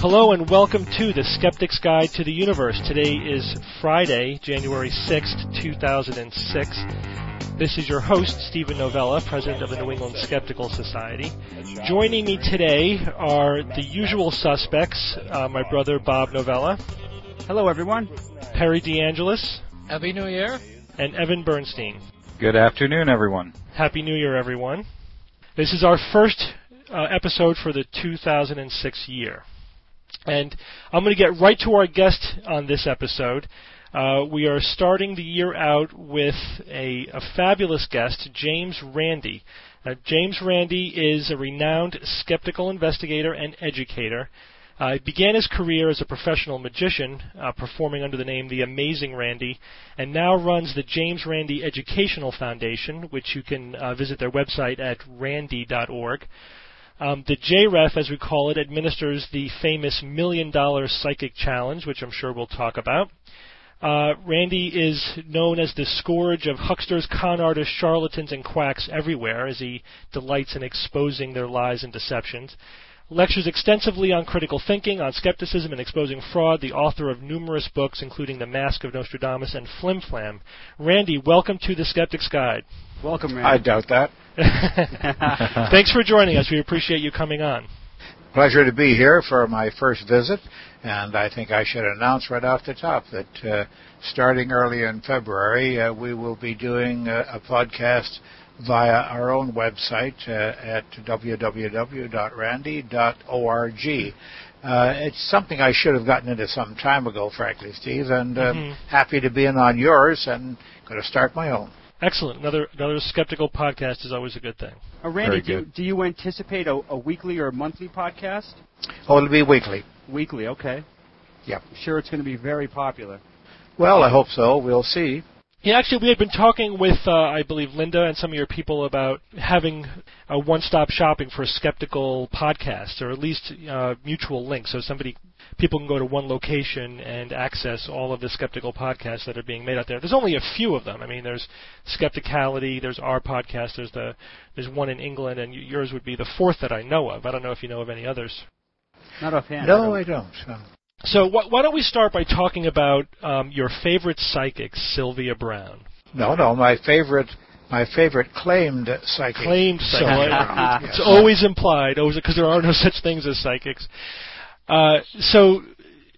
Hello and welcome to the Skeptic's Guide to the Universe. Today is Friday, January 6th, 2006. This is your host, Steven Novella, President of the New England Skeptical Society. Joining me today are the usual suspects, uh, my brother Bob Novella. Hello everyone. Perry DeAngelis. Happy New Year. And Evan Bernstein. Good afternoon, everyone. Happy New Year, everyone. This is our first uh, episode for the 2006 year. And I'm going to get right to our guest on this episode. Uh, we are starting the year out with a, a fabulous guest, James Randi. Uh, James Randi is a renowned skeptical investigator and educator. Uh, he began his career as a professional magician, uh, performing under the name The Amazing Randi, and now runs the James Randi Educational Foundation, which you can uh, visit their website at randi.org. Um, the JREF, as we call it, administers the famous Million Dollar Psychic Challenge, which I'm sure we'll talk about. Uh, Randi is known as the scourge of hucksters, con artists, charlatans, and quacks everywhere, as he delights in exposing their lies and deceptions. Lectures extensively on critical thinking, on skepticism, and exposing fraud. The author of numerous books, including The Mask of Nostradamus and Flim Flam. Randi, welcome to the Skeptic's Guide. Welcome, Randi. I doubt that. Thanks for joining us. We appreciate you coming on. Pleasure to be here for my first visit, and I think I should announce right off the top that uh, starting early in February, uh, we will be doing uh, a podcast via our own website uh, at www.randi.org. Uh, it's something I should have gotten into some time ago, frankly, Steve, and uh, Mm-hmm. happy to be in on yours and going to start my own. Excellent. Another another skeptical podcast is always a good thing. Uh, Randi, Very do you, good. do you anticipate a, a weekly or monthly podcast? Oh, it'll be weekly. Weekly, okay. Yep. I'm sure it's going to be very popular. Well, I hope so. We'll see. Yeah, actually, we had been talking with, uh, I believe, Linda and some of your people about having a one-stop shopping for skeptical podcasts, or at least uh, mutual links, so somebody people can go to one location and access all of the skeptical podcasts that are being made out there. There's only a few of them. I mean, there's Skepticality, there's our podcast, there's the there's one in England, and yours would be the fourth that I know of. I don't know if you know of any others. Not offhand. No, I I don't. So wh- why don't we start by talking about um, your favorite psychic, Sylvia Browne? No, no. My favorite, my favorite claimed psychic. Claimed so. Psychic Browne, It's yes. always implied, always because there are no such things as psychics. Uh, so,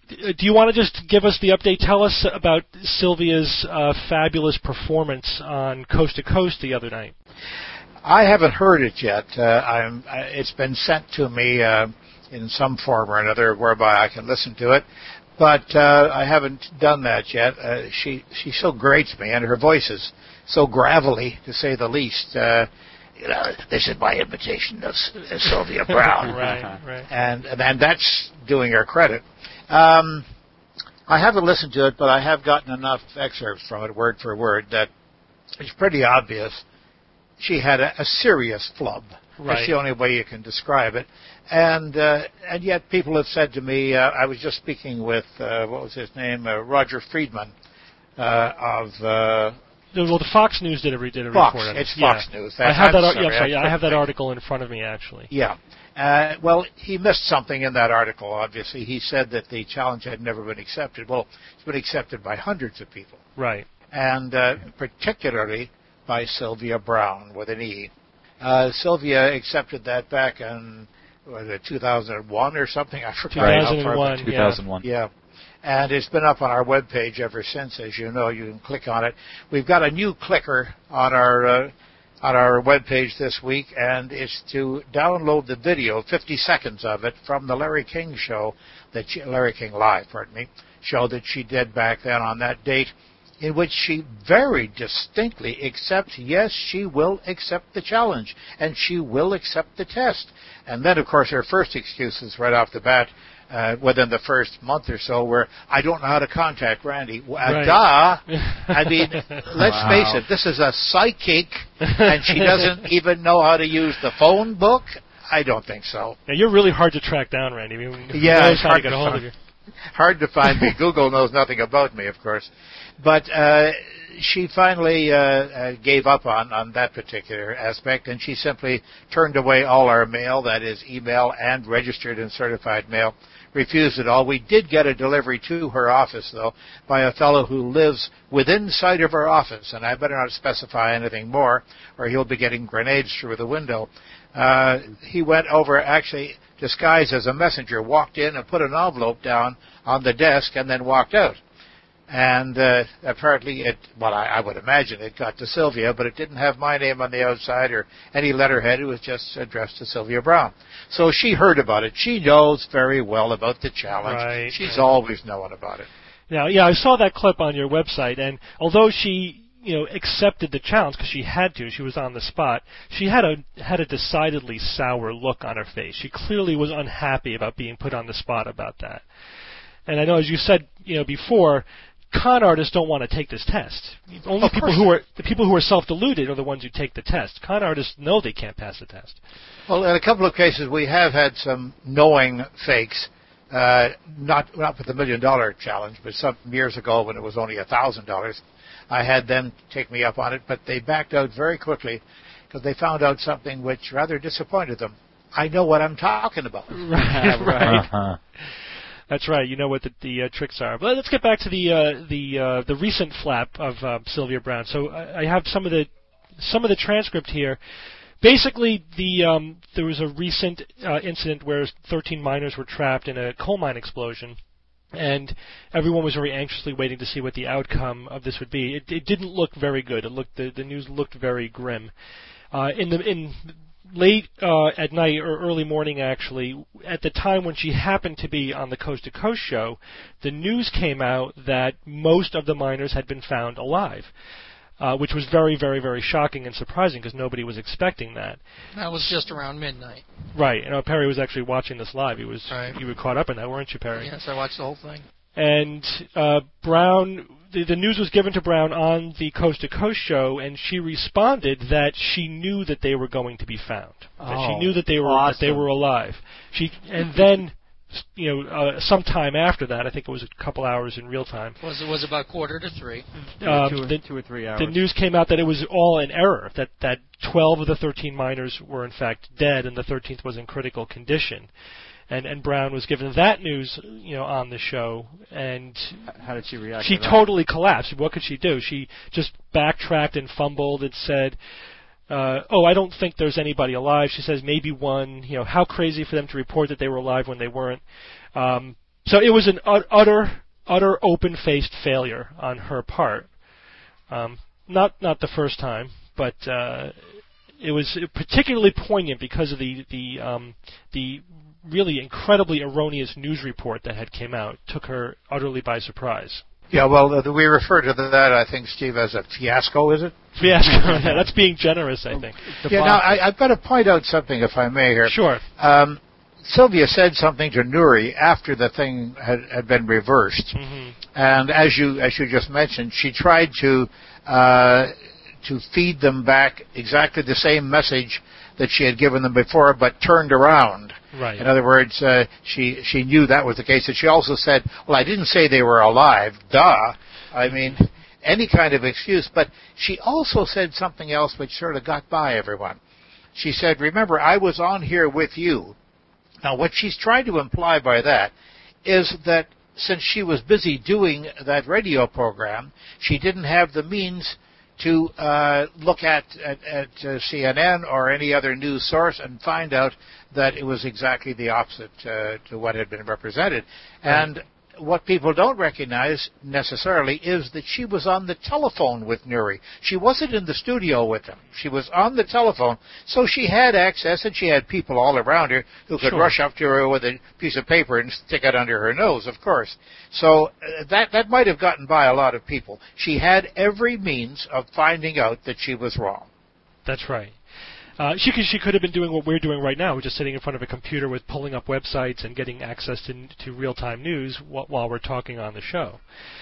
do you want to just give us the update? Tell us about Sylvia's uh, fabulous performance on Coast to Coast the other night. I haven't heard it yet. Uh, I'm, I, it's been sent to me uh, in some form or another, whereby I can listen to it. But uh, I haven't done that yet. Uh, she she so grates me, and her voice is so gravelly, to say the least. Uh, you know, this is my invitation to S- uh, Sylvia Browne. right, right. and and that's doing her credit. Um, I haven't listened to it, but I have gotten enough excerpts from it, word for word, that it's pretty obvious she had a, a serious flub. Right. That's the only way you can describe it. And uh, and yet people have said to me, uh, I was just speaking with uh, what was his name, uh, Roger Friedman uh, of. Uh, Well, the Fox News did a, re- did a Fox. report on it. It's Yeah. Fox News. I have that. I'm ar- yeah, sorry, sorry, I- I have that article in front of me actually. Yeah. Uh, well, he missed something in that article, obviously. He said that the challenge had never been accepted. Well, it's been accepted by hundreds of people, Right. and uh, particularly by Sylvia Browne with an E. Uh, Sylvia accepted that back in was it 2001 or something? I forgot. how far 2001. Yeah. Yeah. And it's been up on our webpage ever since, as you know. You can click on it. We've got a new clicker on our uh, on our webpage this week, and it's to download the video, 50 seconds of it, from the Larry King show that she, Larry King Live, pardon me, show that she did back then on that date, in which she very distinctly accepts, yes, she will accept the challenge, and she will accept the test. And then, of course, her first excuses right off the bat, uh, within the first month or so, were, I don't know how to contact Randi. Uh, Right. Duh! I mean, let's Wow. face it, this is a psychic, and she doesn't even know how to use the phone book? I don't think so. Yeah, you're really hard to track down, Randi. I mean, Yeah, it's to hard get to a hold of find. you. hard to find me. Google knows nothing about me, of course. But uh, she finally uh, uh, gave up on, on that particular aspect, and she simply turned away all our mail, that is email and registered and certified mail, refused it all. We did get a delivery to her office, though, by a fellow who lives within sight of her office, and I better not specify anything more, or he'll be getting grenades through the window. Uh, he went over, actually disguised as a messenger, walked in and put an envelope down on the desk, and then walked out. And uh, apparently, it well, I, I would imagine it got to Sylvia, but it didn't have my name on the outside or any letterhead. It was just addressed to Sylvia Browne. So she heard about it. She knows very well about the challenge. Right. She's always known about it. Now, yeah, I saw that clip on your website, and although she, you know, accepted the challenge because she had to, she was on the spot. She had a had a decidedly sour look on her face. She clearly was unhappy about being put on the spot about that. And I know, as you said, you know, before, con artists don't want to take this test. Only Of people course who are the people who are self-deluded are the ones who take the test. Con artists know they can't pass the test. Well, in a couple of cases, we have had some knowing fakes. Uh, not not with the million dollar challenge, but some years ago when it was only a thousand dollars, I had them take me up on it, but they backed out very quickly because they found out something which rather disappointed them. I know what I'm talking about. Right, right. Uh-huh. That's right. You know what the, the uh, tricks are. But let's get back to the uh, the uh, the recent flap of uh, Sylvia Browne. So I, I have some of the some of the transcript here. Basically, the um, there was a recent uh, incident where 13 miners were trapped in a coal mine explosion, and everyone was very anxiously waiting to see what the outcome of this would be. It, it didn't look very good. It looked the, the news looked very grim. Uh, in the in late uh, at night or early morning, actually, at the time when she happened to be on the Coast to Coast show, the news came out that most of the miners had been found alive. Uh, which was very, very, very shocking and surprising because nobody was expecting that. That was just around midnight. Right. You know, Perry was actually watching this live. He was. Right. You were caught up in that, weren't you, Perry? Yes, I watched the whole thing. and uh, Browne, the, the news was given to Browne on the Coast to Coast show, and she responded that she knew that they were going to be found, that she Oh, knew that they were that they were alive. She and then, you know, uh, sometime after that, I think it was a couple hours in real time. Was it was about quarter to three. um, two, or, the, two or three hours. the news came out that it was all an error, that, that 12 of the 13 miners were in fact dead and the 13th was in critical condition. And, and Browne was given that news, you know, on the show, and How did she react? she to totally collapsed. What could she do? She just backtracked and fumbled and said, uh, "Oh, I don't think there's anybody alive." She says maybe one. You know, how crazy for them to report that they were alive when they weren't. Um, so it was an ut- utter, utter open-faced failure on her part. Um, not not the first time, but uh, it was particularly poignant because of the the um, the really incredibly erroneous news report that had came out. Took her utterly by surprise. Yeah, well, uh, we refer to that, I think, Steve, as a fiasco, is it? Fiasco. yeah, that's being generous, I think. The yeah, now, I, I've got to point out something, if I may, here. Sure. Um, Sylvia said something to Noory after the thing had, had been reversed, hmm and as you as you just mentioned, she tried to uh, to feed them back exactly the same message that she had given them before, but turned around. Right. In other words, uh, she she knew that was the case, and she also said, "Well, I didn't say they were alive. Duh. I mean." Any kind of excuse, but she also said something else which sort of got by everyone. She said, Remember, I was on here with you. Now, what she's trying to imply by that is that since she was busy doing that radio program, she didn't have the means to uh, look at, at, at uh, CNN or any other news source and find out that it was exactly the opposite uh, to what had been represented. And what people don't recognize necessarily is that she was on the telephone with Noory. She wasn't in the studio with him. She was on the telephone, so she had access and she had people all around her who could Sure. rush up to her with a piece of paper and stick it under her nose, of course. So uh, that that might have gotten by a lot of people. She had every means of finding out that she was wrong. That's right. Uh, she could she could have been doing what we're doing right now, just sitting in front of a computer with pulling up websites and getting access to to real time news wh- while we're talking on the show.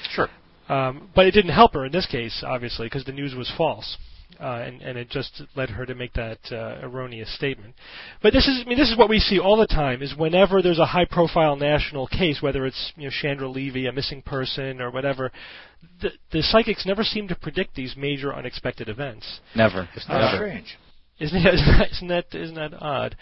Sure. Um, but it didn't help her in this case, obviously, because the news was false. Uh, and, and it just led her to make that uh, erroneous statement. But this is, I mean, this is what we see all the time: is whenever there's a high-profile national case, whether it's you know Chandra Levy, a missing person, or whatever, the, the psychics never seem to predict these major unexpected events. Never. It's not Uh, strange. Isn't that, isn't that isn't that isn't that odd?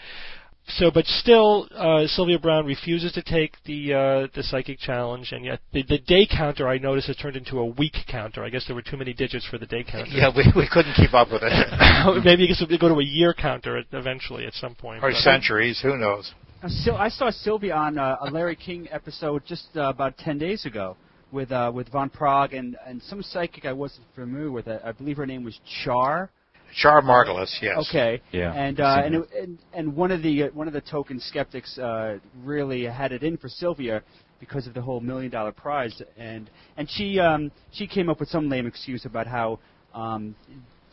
so, but still, uh, Sylvia Browne refuses to take the uh, the psychic challenge, and yet the, the day counter I noticed has turned into a week counter. I guess there were too many digits for the day counter. Yeah, we, we couldn't keep up with it. Maybe I guess we'll go to a year counter at, eventually at some point. or centuries, who knows? Uh, I saw Sylvia on uh, a Larry King episode just uh, about ten days ago with uh, with Van Praagh and, and some psychic I wasn't familiar with. I, I believe her name was Char. Char Margolis, yes. Okay. Yeah, And uh, and, it. it, and and one of the uh, one of the token skeptics uh, really had it in for Sylvia because of the whole million dollar prize and and she um, she came up with some lame excuse about how um,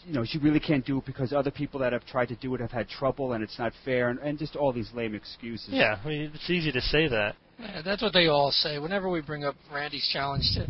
you know she really can't do it because other people that have tried to do it have had trouble and it's not fair and, and just all these lame excuses. Yeah, I mean, it's easy to say that. Yeah, that's what they all say. Whenever we bring up Randi's challenge to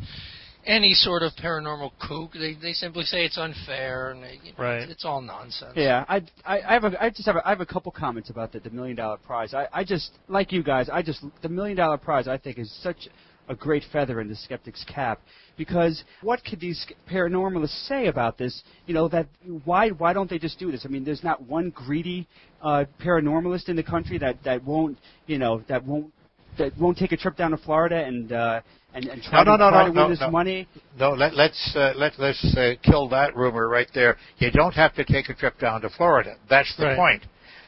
any sort of paranormal kook, they they simply say it's unfair and they, you know, Right. it's, it's all nonsense. Yeah, I, I, I have a, I just have a, I have a couple comments about the, the million dollar prize. I, I just like you guys. I just the million dollar prize I think is such a great feather in the skeptic's cap because what could these paranormalists say about this? You know that why why don't they just do this? I mean, there's not one greedy uh, paranormalist in the country that that won't you know that won't that won't take a trip down to Florida and uh, and, and try No, no, to, no, try no, to no, win this no. money. No, let, let's uh, let let's uh, kill that rumor right there. You don't have to take a trip down to Florida. That's the Right. point.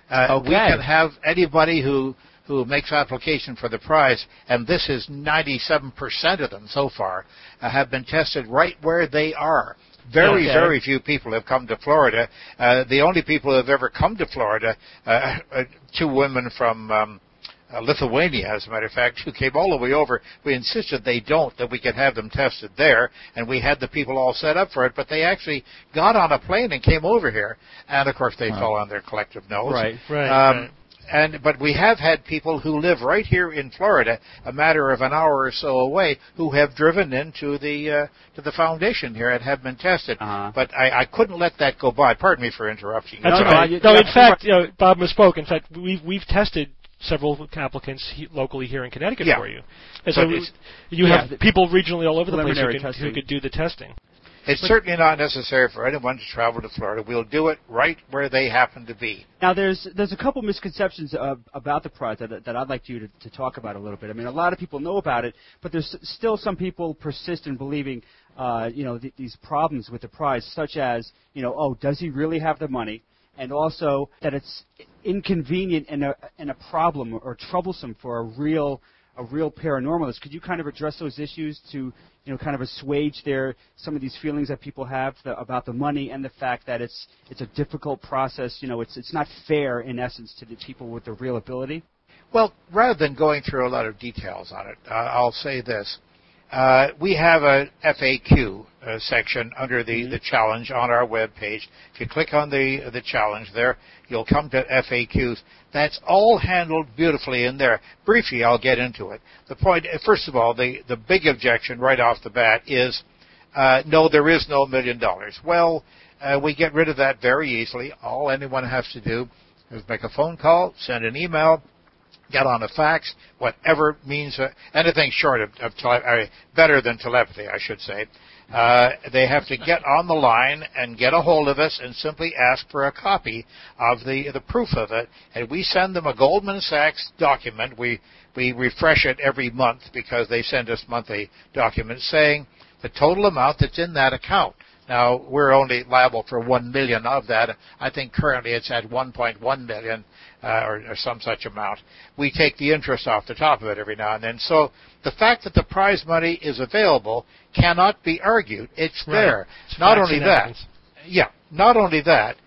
Uh, We can have anybody who who makes application for the prize, and this is 97% of them so far, uh, have been tested right where they are. Very, Okay. very few people have come to Florida. Uh, the only people who have ever come to Florida, uh, uh, two women from um, uh, Lithuania, as a matter of fact, who came all the way over. We insisted they don't, that we could have them tested there, and we had the people all set up for it, but they actually got on a plane and came over here, and of course they Wow. fell on their collective nose. Right. Right. Um, right. and but we have had people who live right here in Florida, a matter of an hour or so away, who have driven into the uh, to the foundation here and have been tested. Uh-huh. But I, I couldn't let that go by. Pardon me for interrupting. That's No, no, okay. No, in fact, you know, Bob misspoke. In fact, we've we've tested several applicants he, locally here in Connecticut Yeah. for you, and so you have the people regionally all over the place who can, who could do the testing. It's certainly not necessary for anyone to travel to Florida. We'll do it right where they happen to be. Now, there's there's a couple misconceptions uh, about the prize that, that I'd like you to, to talk about a little bit. I mean, a lot of people know about it, but there's still some people persist in believing, uh, you know, th- these problems with the prize, such as, you know, oh, does he really have the money? And also that it's inconvenient and a and a problem or troublesome for a real a real paranormalist. Could you kind of address those issues to, you know, kind of assuage their some of these feelings that people have the, about the money and the fact that it's it's a difficult process. You know, it's it's not fair in essence to the people with the real ability. Well, rather than going through a lot of details on it, uh, I'll say this. Uh, we have a FAQ uh, section under the, the challenge on our web page. If you click on the the challenge there, you'll come to FAQs. That's all handled beautifully in there. Briefly, I'll get into it. The uh, first of all, the, the big objection right off the bat is, uh, no, there is no million dollars. Well, uh, we get rid of that very easily. All anyone has to do is make a phone call, send an email, get on a fax, whatever means uh, anything short of, of tele- uh, better than telepathy, I should say. Uh, they have to get on the line and get a hold of us and simply ask for a copy of the the proof of it, and we send them a Goldman Sachs document. We we refresh it every month because they send us monthly documents saying the total amount that's in that account. Now we're only liable for one million of that. I think currently it's at 1.1 million uh, or, or some such amount. We take the interest off the top of it every now and then. So the fact that the prize money is available cannot be argued. It's Right. there. It's Not only that, yeah. Not only that,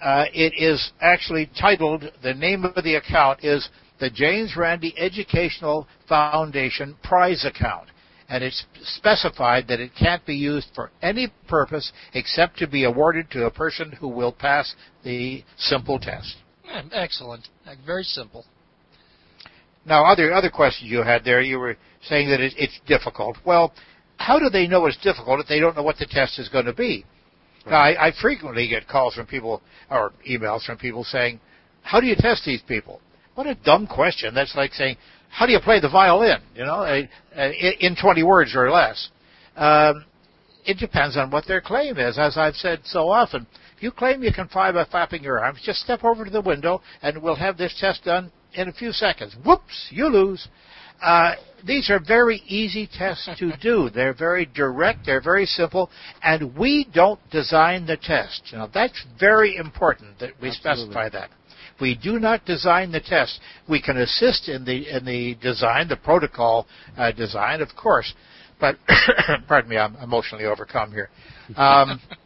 uh, it is actually titled. The name of the account is the James Randi Educational Foundation Prize Account and it's specified that it can't be used for any purpose except to be awarded to a person who will pass the simple test. Yeah, excellent. Very simple. Now, other other questions you had there, you were saying that it, it's difficult. Well, how do they know it's difficult if they don't know what the test is going to be? Now, I, I frequently get calls from people or emails from people saying, "How do you test these people?" What a dumb question. That's like saying, "How do you play the violin?" You know, uh, uh, in 20 words or less. Um, it depends on what their claim is. As I've said so often, if you claim you can fly by flapping your arms, just step over to the window and we'll have this test done in a few seconds. Whoops, you lose. Uh, these are very easy tests to do. They're very direct. They're very simple, and we don't design the test. Now that's very important that we Absolutely. specify that. We do not design the test. We can assist in the in the design, the protocol uh, design, of course. But pardon me, I'm emotionally overcome here. Um,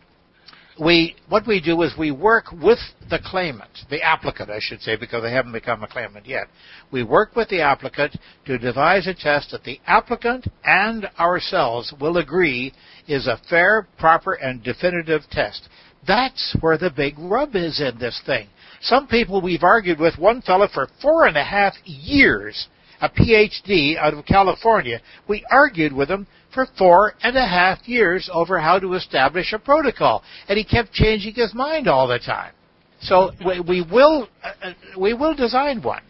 we what we do is we work with the claimant, the applicant, I should say, because they haven't become a claimant yet. We work with the applicant to devise a test that the applicant and ourselves will agree is a fair, proper, and definitive test. That's where the big rub is in this thing. Some people we've argued with, one fellow for four and a half years, a PhD out of California, we argued with him for four and a half years over how to establish a protocol, and he kept changing his mind all the time. So we, we will uh, uh, we will design one.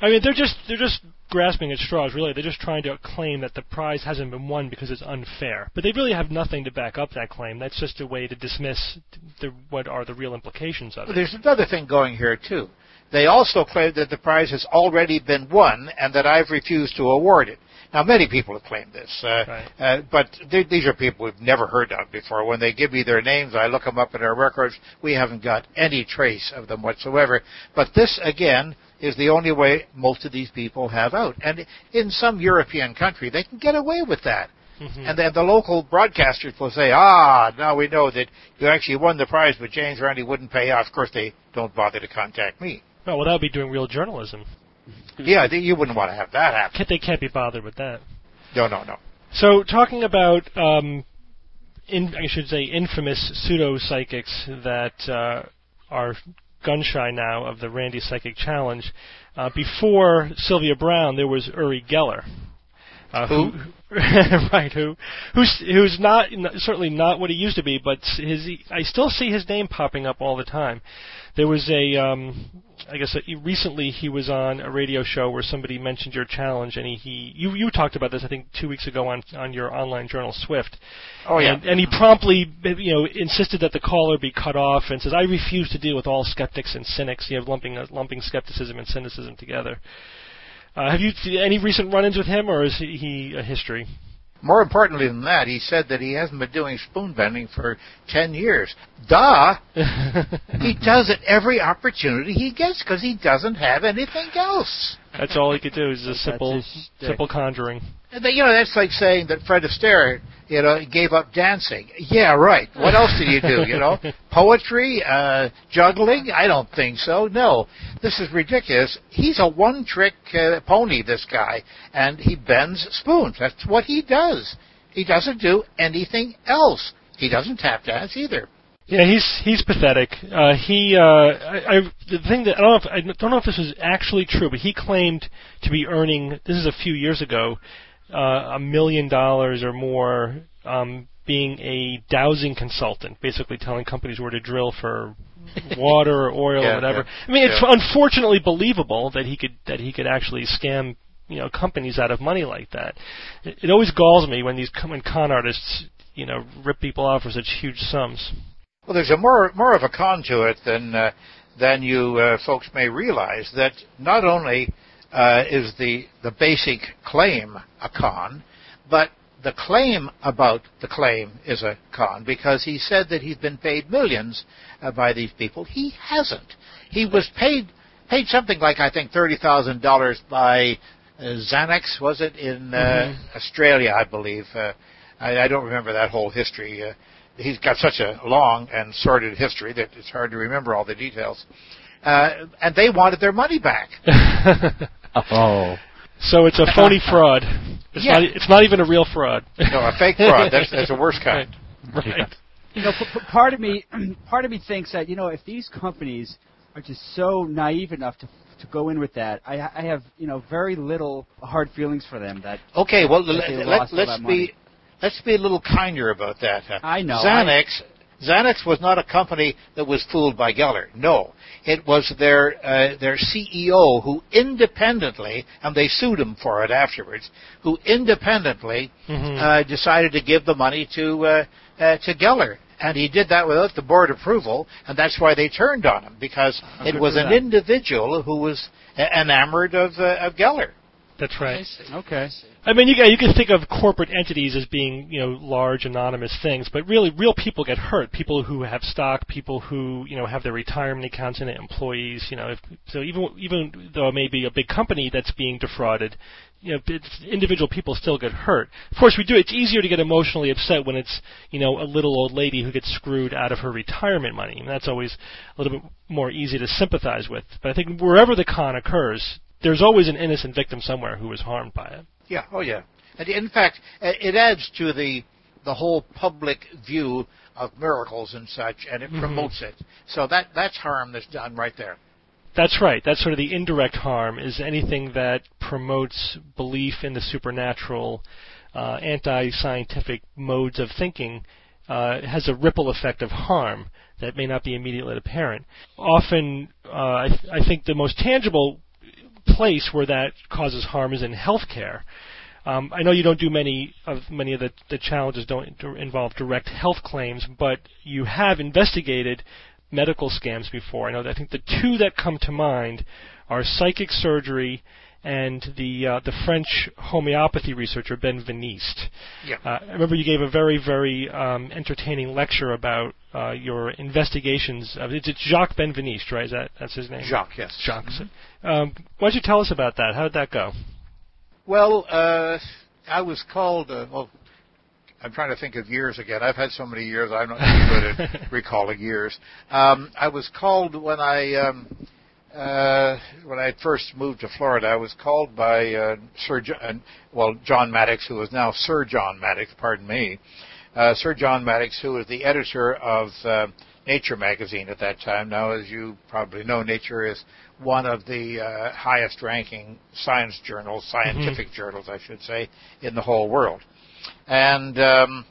I mean, they're just they're just grasping at straws. Really, they're just trying to claim that the prize hasn't been won because it's unfair. But they really have nothing to back up that claim. That's just a way to dismiss the, what are the real implications of it. There's another thing going here too. They also claim that the prize has already been won and that I've refused to award it. Now, many people have claimed this, uh, Right. uh, but th- these are people we've never heard of before. When they give me their names, I look them up in our records. We haven't got any trace of them whatsoever. But this, again, is the only way most of these people have out. And in some European country, they can get away with that. Mhm. And then the local broadcasters will say, ah, now we know that you actually won the prize, but James Randi wouldn't pay off. Of course, they don't bother to contact me. Oh, well, that would be doing real journalism. Yeah, th- you wouldn't want to have that happen. Can't- They can't be bothered with that. No, no, no. So, talking about, um, in, I should say, infamous pseudo psychics that uh, are gun shy now of the Randi Psychic Challenge. Uh, before Sylvia Browne, there was Uri Geller. Uh, Who? right? Who? Who's who's not certainly not what he used to be, but his I still see his name popping up all the time. There was a, um, I guess uh recently he was on a radio show where somebody mentioned your challenge, and he, he you you talked about this I think two weeks ago on on your online journal Swift. Oh, yeah. And, and he promptly, you know, insisted that the caller be cut off and says, "I refuse to deal with all skeptics and cynics." You have lumping lumping skepticism and cynicism together. Uh, have you any recent run-ins with him, or is he, he a history? More importantly than that, he said that he hasn't been doing spoon bending for 10 years. Duh! He does it every opportunity he gets because he doesn't have anything else. That's all he could do is a simple, simple conjuring. You know, that's like saying that Fred Astaire, you know, gave up dancing. Yeah, right. What else did you do, you know? Poetry? Uh, juggling? I don't think so. No. This is ridiculous. He's a one-trick uh, pony, this guy, and he bends spoons. That's what he does. He doesn't do anything else. He doesn't tap dance either. Yeah, he's he's pathetic. Uh, he uh, I, I the thing that I don't know if I don't know if this was actually true, but he claimed to be earning. This is a few years ago, a million dollars or more, um, being a dowsing consultant, basically telling companies where to drill for water or oil Yeah, or whatever. yeah, I mean, it's yeah. unfortunately believable that he could that he could actually scam you know companies out of money like that. It, it always galls me when these con- when con artists you know rip people off for such huge sums. Well, there's a more more of a con to it than uh, than you uh, folks may realize. That not only uh, is the the basic claim a con, but the claim about the claim is a con because he said that he's been paid millions uh, by these people. He hasn't. He was paid paid something like I think thirty thousand dollars by uh, Zanex, was it in uh, Australia? I believe. Uh, I, I don't remember that whole history. Uh, he's got such a long and sordid history that it's hard to remember all the details. Uh, and they wanted their money back. Oh. So it's a phony fraud. It's Yeah. not. It's not even a real fraud. No, a fake fraud. That's, that's the worst kind. Right. You know, p- p- part of me, part of me thinks that you know, if these companies are just so naive enough to to go in with that, I, I have you know very little hard feelings for them. That Okay, well, That let, they let, lost all let's be let's be a little kinder about that. I know, Zanex. Zanex was not a company that was fooled by Geller. No, it was their uh, their CEO who independently, and they sued him for it afterwards, who independently Mhm. uh, decided to give the money to uh, uh, to Geller. And he did that without the board approval, and that's why they turned on him because it was an individual who was enamored of uh, of Geller. That's right. Okay. I mean, you can, you can think of corporate entities as being, you know, large anonymous things, but really, real people get hurt. People who have stock, people who, you know, have their retirement accounts in it, employees. You know, if, so even even though it may be a big company that's being defrauded, you know, individual people still get hurt. Of course, we do. It's easier to get emotionally upset when it's, you know, a little old lady who gets screwed out of her retirement money, and that's always a little bit more easy to sympathize with. But I think wherever the con occurs, there's always an innocent victim somewhere who was harmed by it. Yeah. Oh, yeah. And in fact, it adds to the the whole public view of miracles and such, and it mm-hmm. promotes it. So that that's harm that's done right there. That's right. That's sort of the indirect harm is anything that promotes belief in the supernatural, uh, anti-scientific modes of thinking uh, has a ripple effect of harm that may not be immediately apparent. Often, uh, I, th- I think the most tangible place where that causes harm is in healthcare. Um, I know you don't do many of many of the, the challenges don't involve direct health claims, but you have investigated medical scams before. I know that I think the two that come to mind are psychic surgery and the uh, the French homeopathy researcher Benveniste. Yeah. Uh, I remember you gave a very very um, entertaining lecture about uh, your investigations. Of, it's, Jacques Benveniste, right? Is that that's his name? Jacques, yes. Jacques. Mm-hmm. Um, why don't you tell us about that? How did that go? Well, uh, I was called. Uh, well, I'm trying to think of years again. I've had so many years. I'm not good at recalling years. Um, I was called when I um, uh, when I first moved to Florida. I was called by uh, Sir John, well John Maddox, who is now Sir John Maddox. Pardon me, uh, Sir John Maddox, who was the editor of uh, Nature magazine at that time. Now, as you probably know, Nature is one of the uh, highest-ranking science journals, scientific mm-hmm. journals, I should say, in the whole world. And um,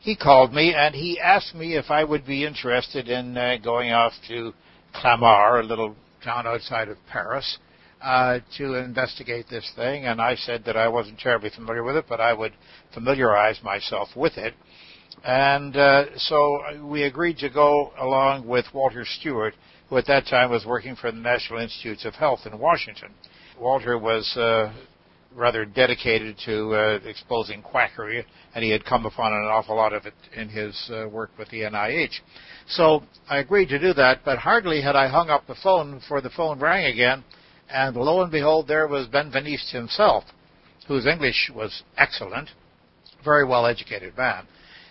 he called me and he asked me if I would be interested in uh, going off to Clamart, a little town outside of Paris, uh, to investigate this thing. And I said that I wasn't terribly familiar with it, but I would familiarize myself with it. And uh, so we agreed to go along with Walter Stewart, who at that time was working for the National Institutes of Health in Washington. Walter was uh, rather dedicated to uh, exposing quackery, and he had come upon an awful lot of it in his uh, work with the NIH. So I agreed to do that, but hardly had I hung up the phone before the phone rang again, and lo and behold, there was Benveniste himself, whose English was excellent, very well educated man.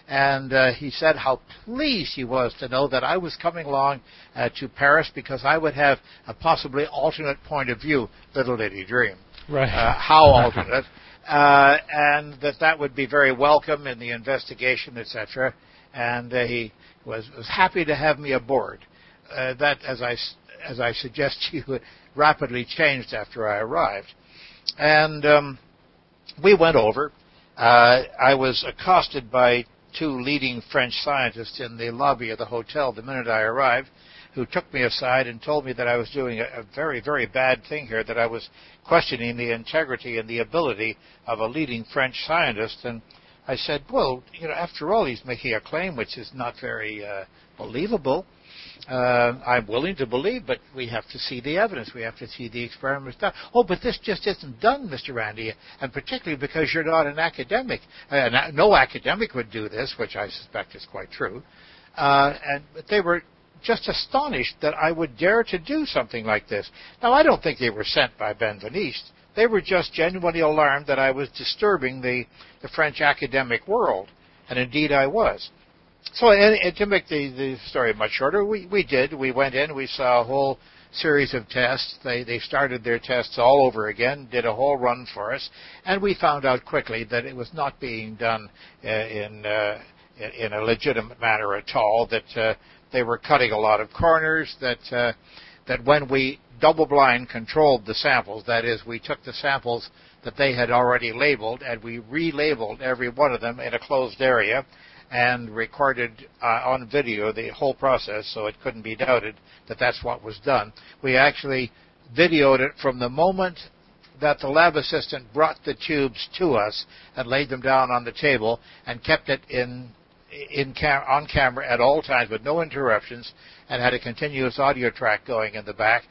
And uh, he said how pleased he was to know that I was coming along uh, to Paris because I would have a possibly alternate point of view. Little did he dream. Right. Uh, how alternate. Uh, and that that would be very welcome in the investigation, etc. And uh, he was, was happy to have me aboard. Uh, that, as I, as I suggest to you, rapidly changed after I arrived. And um, we went over. Uh, I was accosted by two leading French scientists in the lobby of the hotel the minute I arrived, who took me aside and told me that I was doing a, a very, very bad thing here, that I was questioning the integrity and the ability of a leading French scientist. And I said, well, you know, after all, he's making a claim which is not very uh, believable. Uh, I'm willing to believe, but we have to see the evidence. We have to see the experiments done. Oh, but this just isn't done, Mr. Randi, and particularly because you're not an academic. Uh, no academic would do this, which I suspect is quite true. Uh, and they were just astonished that I would dare to do something like this. Now, I don't think they were sent by Benveniste. They were just genuinely alarmed that I was disturbing the, the French academic world, and indeed I was. So, and, and to make the, the story much shorter, we, we did. We went in, we saw a whole series of tests. They, they started their tests all over again, did a whole run for us, and we found out quickly that it was not being done uh, in, uh, in a legitimate manner at all, that uh, they were cutting a lot of corners, that, uh, that when we double blind controlled the samples, that is, we took the samples that they had already labeled and we relabeled every one of them in a closed area and recorded uh, on video the whole process so it couldn't be doubted that that's what was done. We actually videoed it from the moment that the lab assistant brought the tubes to us and laid them down on the table and kept it in in cam- on camera at all times with no interruptions and had a continuous audio track going in the back.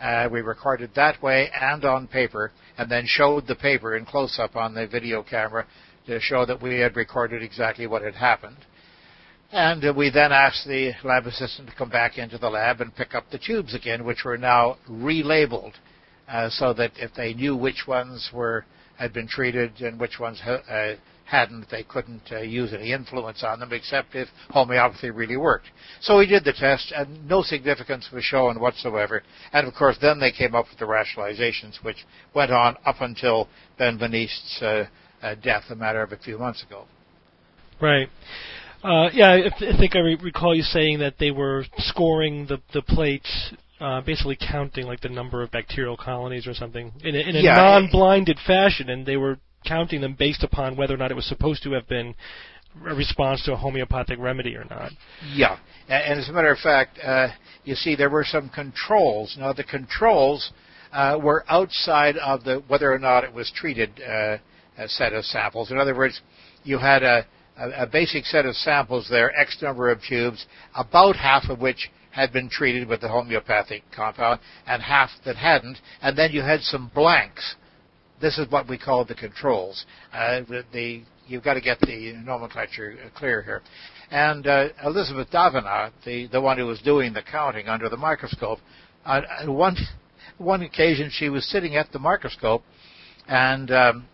Uh, we recorded that way and on paper, and then showed the paper in close up on the video camera to show that we had recorded exactly what had happened. And uh, we then asked the lab assistant to come back into the lab and pick up the tubes again, which were now relabeled, uh, so that if they knew which ones were had been treated and which ones uh, hadn't, they couldn't uh, use any influence on them except if homeopathy really worked. So we did the test, and no significance was shown whatsoever. And of course, then they came up with the rationalizations, which went on up until Benveniste's uh, uh, death a matter of a few months ago. Right. Uh, yeah, I, I think I re- recall you saying that they were scoring the the plates, uh, basically counting like the number of bacterial colonies or something in a, in a Yeah, non-blinded fashion, and they were counting them based upon whether or not it was supposed to have been a response to a homeopathic remedy or not. Yeah, and as a matter of fact, uh, you see there were some controls. Now the controls uh, were outside of the whether or not it was treated uh, a set of samples. In other words, you had a, a, a basic set of samples there, X number of tubes, about half of which had been treated with the homeopathic compound, and half that hadn't, and then you had some blanks. This is what we call the controls. Uh, the, you've got to get the nomenclature clear here. And uh, Elizabeth Davenas, the the one who was doing the counting under the microscope, on on one one occasion she was sitting at the microscope, and um,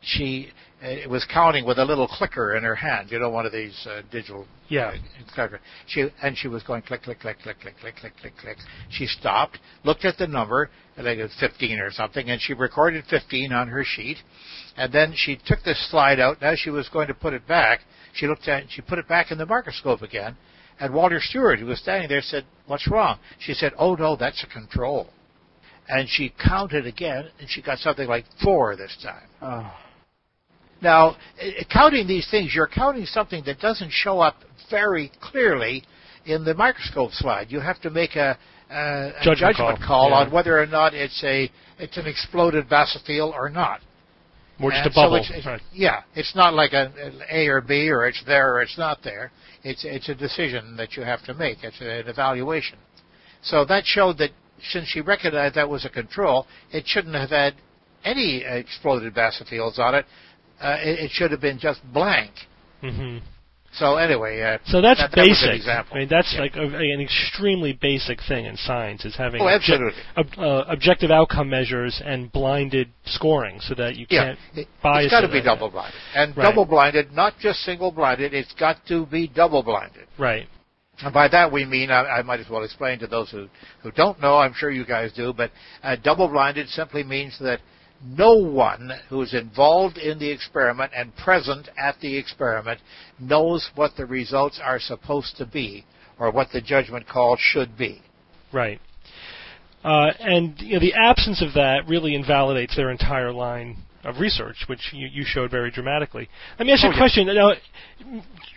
she uh, was counting with a little clicker in her hand. You know, one of these uh, digital Yeah. uh. She and she was going click click click click click click click click click. She stopped, looked at the number, like it was 15 or something, and she recorded 15 on her sheet. And then she took this slide out. Now she was going to put it back. She looked at it, she put it back in the microscope again. And Walter Stewart, who was standing there, said, "What's wrong?" She said, "Oh no, that's a control." And she counted again, and she got something like four this time. Oh. Now, uh, counting these things, you're counting something that doesn't show up very clearly in the microscope slide. You have to make a, a, a Judgment judgment call, call, yeah. on whether or not it's a it's an exploded basophil or not. Or just And a bubble. So it's, it's- right. Yeah, it's not like a, an A or B, or it's there or it's not there. It's it's a decision that you have to make. It's an evaluation. So that showed that since she recognized that was a control, it shouldn't have had any exploded basophils on it. Uh, it, it should have been just blank. hmm So anyway, uh, So that's that, that basic. example. I mean, that's Yeah. like a, an extremely basic thing in science is having Oh, obje- ob- uh, objective outcome measures and blinded scoring, so that you Yeah, can't it, bias. it's got to be double-blinded, and Right. double-blinded, not just single-blinded. It's got to be double-blinded. Right. And by that we mean, I, I might as well explain to those who, who don't know, I'm sure you guys do, but uh, double-blinded simply means that no one who's involved in the experiment and present at the experiment knows what the results are supposed to be or what the judgment call should be. Right. Uh, and you know, the absence of that really invalidates their entire line of research, which you, you showed very dramatically. Let me ask you Oh, a yeah. question. Now,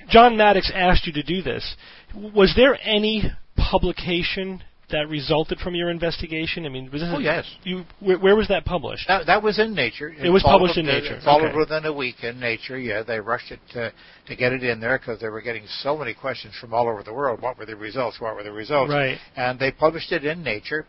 John Maddox asked you to do this. Was there any publication that resulted from your investigation? I mean, was this Oh, yes. You, where, where was that published? That, that was in Nature. It was published in Nature. It followed Okay. within a week in Nature. Yeah, they rushed it to to get it in there because they were getting so many questions from all over the world. What were the results? What were the results? Right. And they published it in Nature.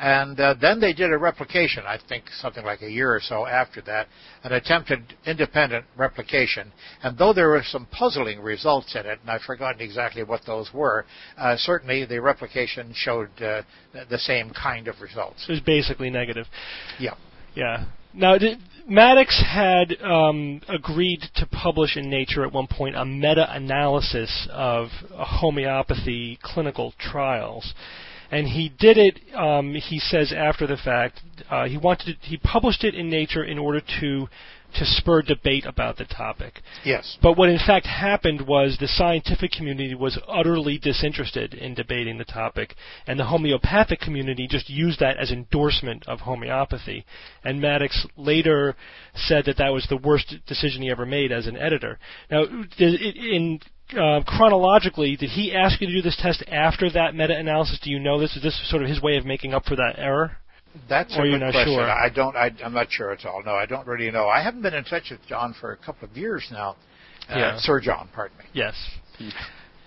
And uh, then they did a replication, I think something like a year or so after that, an attempted independent replication. And though there were some puzzling results in it, and I've forgotten exactly what those were, uh, certainly the replication showed uh, the- same kind of results. It was basically negative. Yeah. Yeah. Now, did, Maddox had um, agreed to publish in Nature at one point a meta-analysis of homeopathy clinical trials, and he did it. Um, he says after the fact, uh, he wanted to, he published it in Nature in order to to spur debate about the topic. Yes. But what in fact happened was the scientific community was utterly disinterested in debating the topic, and the homeopathic community just used that as endorsement of homeopathy. And Maddox later said that that was the worst decision he ever made as an editor. Now, in uh, chronologically, did he ask you to do this test after that meta-analysis? Do you know this? Is this sort of his way of making up for that error? That's Or a good not question. sure? I don't. I, I'm not sure at all. No, I don't really know. I haven't been in touch with John for a couple of years now, Uh, Yeah. Sir John, pardon me. Yes.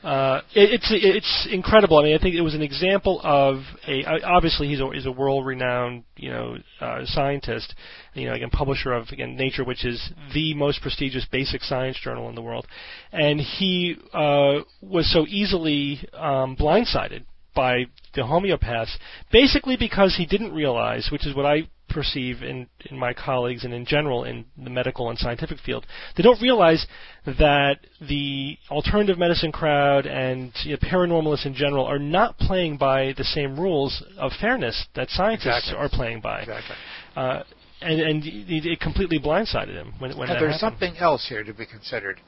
Uh, it, it's it's incredible. I mean, I think it was an example of a obviously he's a he's a world-renowned you know uh, scientist, you know again publisher of again Nature, which is the most prestigious basic science journal in the world, and he uh, was so easily um, blindsided by the homeopaths, basically because he didn't realize, which is what I perceive in, in my colleagues and in general in the medical and scientific field, they don't realize that the alternative medicine crowd and you know, paranormalists in general are not playing by the same rules of fairness that scientists Exactly. are playing by. Exactly. Uh, and, and it completely blindsided him when, when that there's happened. something else here to be considered.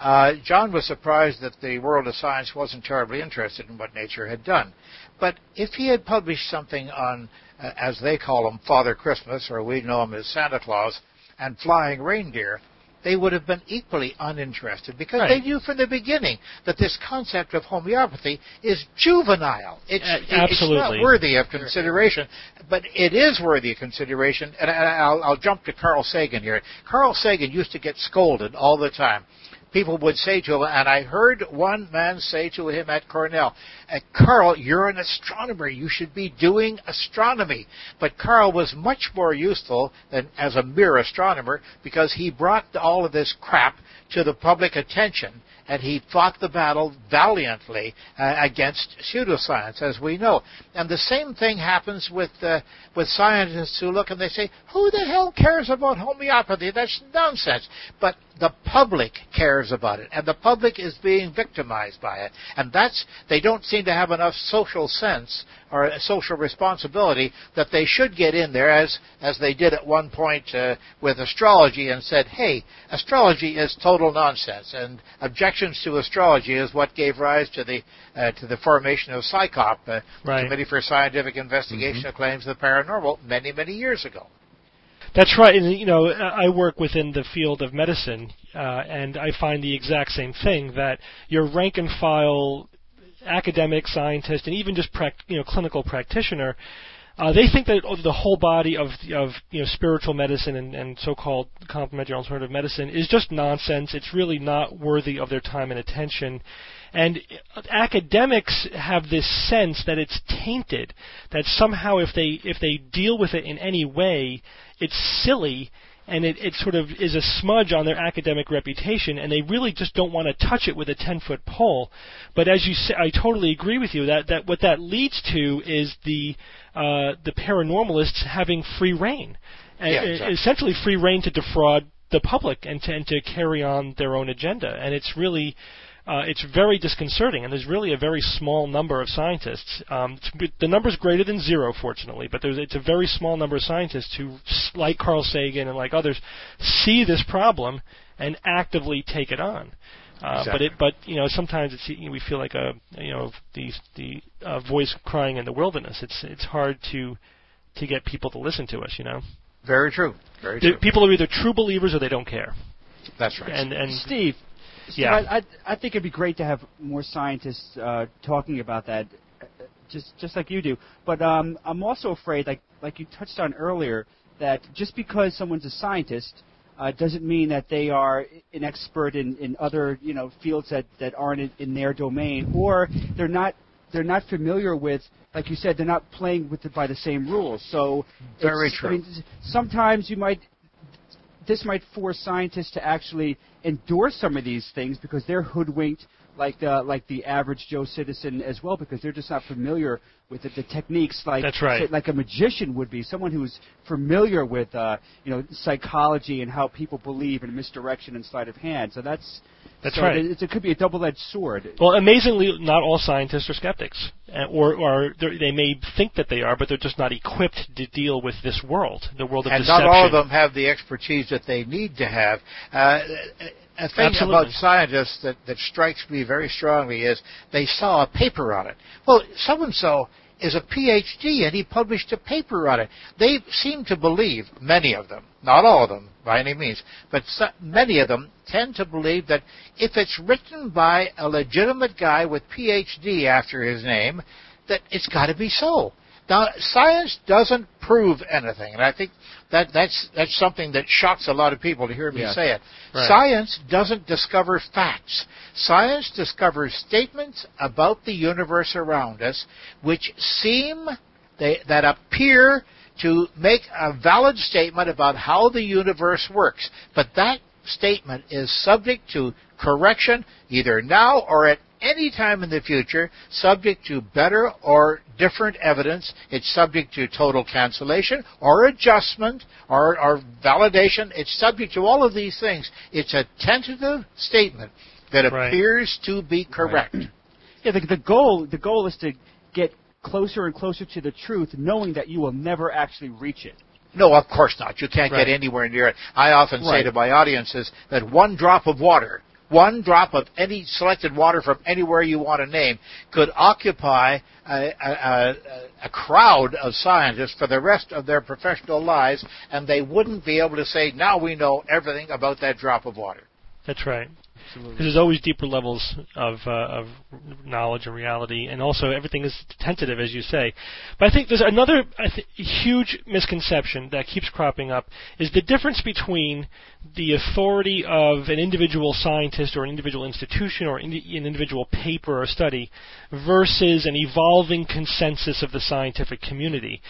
Uh, John was surprised that the world of science wasn't terribly interested in what nature had done. But if he had published something on, uh, as they call him, Father Christmas, or we know him as Santa Claus, and flying reindeer, they would have been equally uninterested because Right. they knew from the beginning that this concept of homeopathy is juvenile. It's, it- it's not worthy of consideration, but it is worthy of consideration. And I'll, I'll jump to Carl Sagan here. Carl Sagan used to get scolded all the time. People would say to him, and I heard one man say to him at Cornell, Carl, you're an astronomer. You should be doing astronomy. But Carl was much more useful than as a mere astronomer because he brought all of this crap to the public attention and he fought the battle valiantly uh, against pseudoscience, as we know. And the same thing happens with uh, with scientists who look and they say, "Who the hell cares about homeopathy? That's nonsense." But the public cares about it, and the public is being victimized by it, and that's they don't seem to have enough social sense or social responsibility that they should get in there as as they did at one point uh, with astrology and said, "Hey, astrology is total nonsense," and objections to astrology is what gave rise to the uh, to the formation of CSICOP, uh, Right. Committee for Scientific Investigation of Claims of the Paranormal, many many years ago. That's right, and you know I work within the field of medicine, uh, and I find the exact same thing that your rank and file academic scientist and even just prac- you know clinical practitioner, uh, they think that the whole body of of you know spiritual medicine and, and so-called complementary alternative medicine is just nonsense. It's really not worthy of their time and attention. And academics have this sense that it's tainted, that somehow if they if they deal with it in any way, it's silly and it, it sort of is a smudge on their academic reputation, and they really just don't want to touch it with a 10 foot pole. But as you say, I totally agree with you that, that what that leads to is the uh, the paranormalists having free reign, Yeah, exactly. essentially free reign to defraud the public and to, and to carry on their own agenda. And it's really uh, it's very disconcerting, and there's really a very small number of scientists. Um, the number's greater than zero, fortunately, but there's, it's a very small number of scientists who, like Carl Sagan and like others, see this problem and actively take it on. Uh, But it, but you know, sometimes it's you know, we feel like a you know the the uh, voice crying in the wilderness. It's it's hard to to get people to listen to us. You know, Very true. Very The- true. people are either true believers or they don't care. That's right. And and Steve, Yeah. I, I, I think it'd be great to have more scientists uh, talking about that, just just like you do. But um, I'm also afraid, like like you touched on earlier, that just because someone's a scientist uh, doesn't mean that they are an expert in, in other you know fields that, that aren't in, in their domain, or they're not they're not familiar with, like you said, they're not playing with it by the same rules. So Very true. I mean, sometimes you might this might force scientists to actually endorse some of these things because they're hoodwinked like the like the average Joe citizen as well because they're just not familiar with the, the techniques like That's right. like a magician would be someone who's familiar with uh, you know psychology and how people believe in misdirection and sleight of hand. So that's That's so right. It, it could be a double-edged sword. Well, amazingly, not all scientists are skeptics, or, or they're- they may think that they are, but they're just not equipped to deal with this world, the world of and deception. And not all of them have the expertise that they need to have. Uh, a thing Absolutely. about scientists that, that strikes me very strongly is they saw a paper on it. Well, so and so is a PhD and he published a paper on it. They seem to believe, many of them, not all of them by any means, but many of them tend to believe that if it's written by a legitimate guy with PhD after his name, that it's got to be so. Now, science doesn't prove anything, and I think that that's that's something that shocks a lot of people to hear me Yeah. say it. Right. Science doesn't discover facts. Science discovers statements about the universe around us which seem they, that appear to make a valid statement about how the universe works. But that statement is subject to correction either now or at any time in the future, subject to better or different evidence. It's subject to total cancellation or adjustment or, or validation. It's subject to all of these things. It's a tentative statement that Right. appears to be correct. Yeah, the, the goal the goal is to get closer and closer to the truth, knowing that you will never actually reach it. No, of course not. You can't Right. get anywhere near it. I often say to my audiences that one drop of water, one drop of any selected water from anywhere you want to name, could occupy a, a, a, crowd of scientists for the rest of their professional lives, and they wouldn't be able to say, now we know everything about that drop of water. That's right. Because there's always deeper levels of uh, of knowledge and reality, and also everything is tentative, as you say. But I think there's another th- huge misconception that keeps cropping up is the difference between the authority of an individual scientist or an individual institution or indi- an individual paper or study versus an evolving consensus of the scientific community.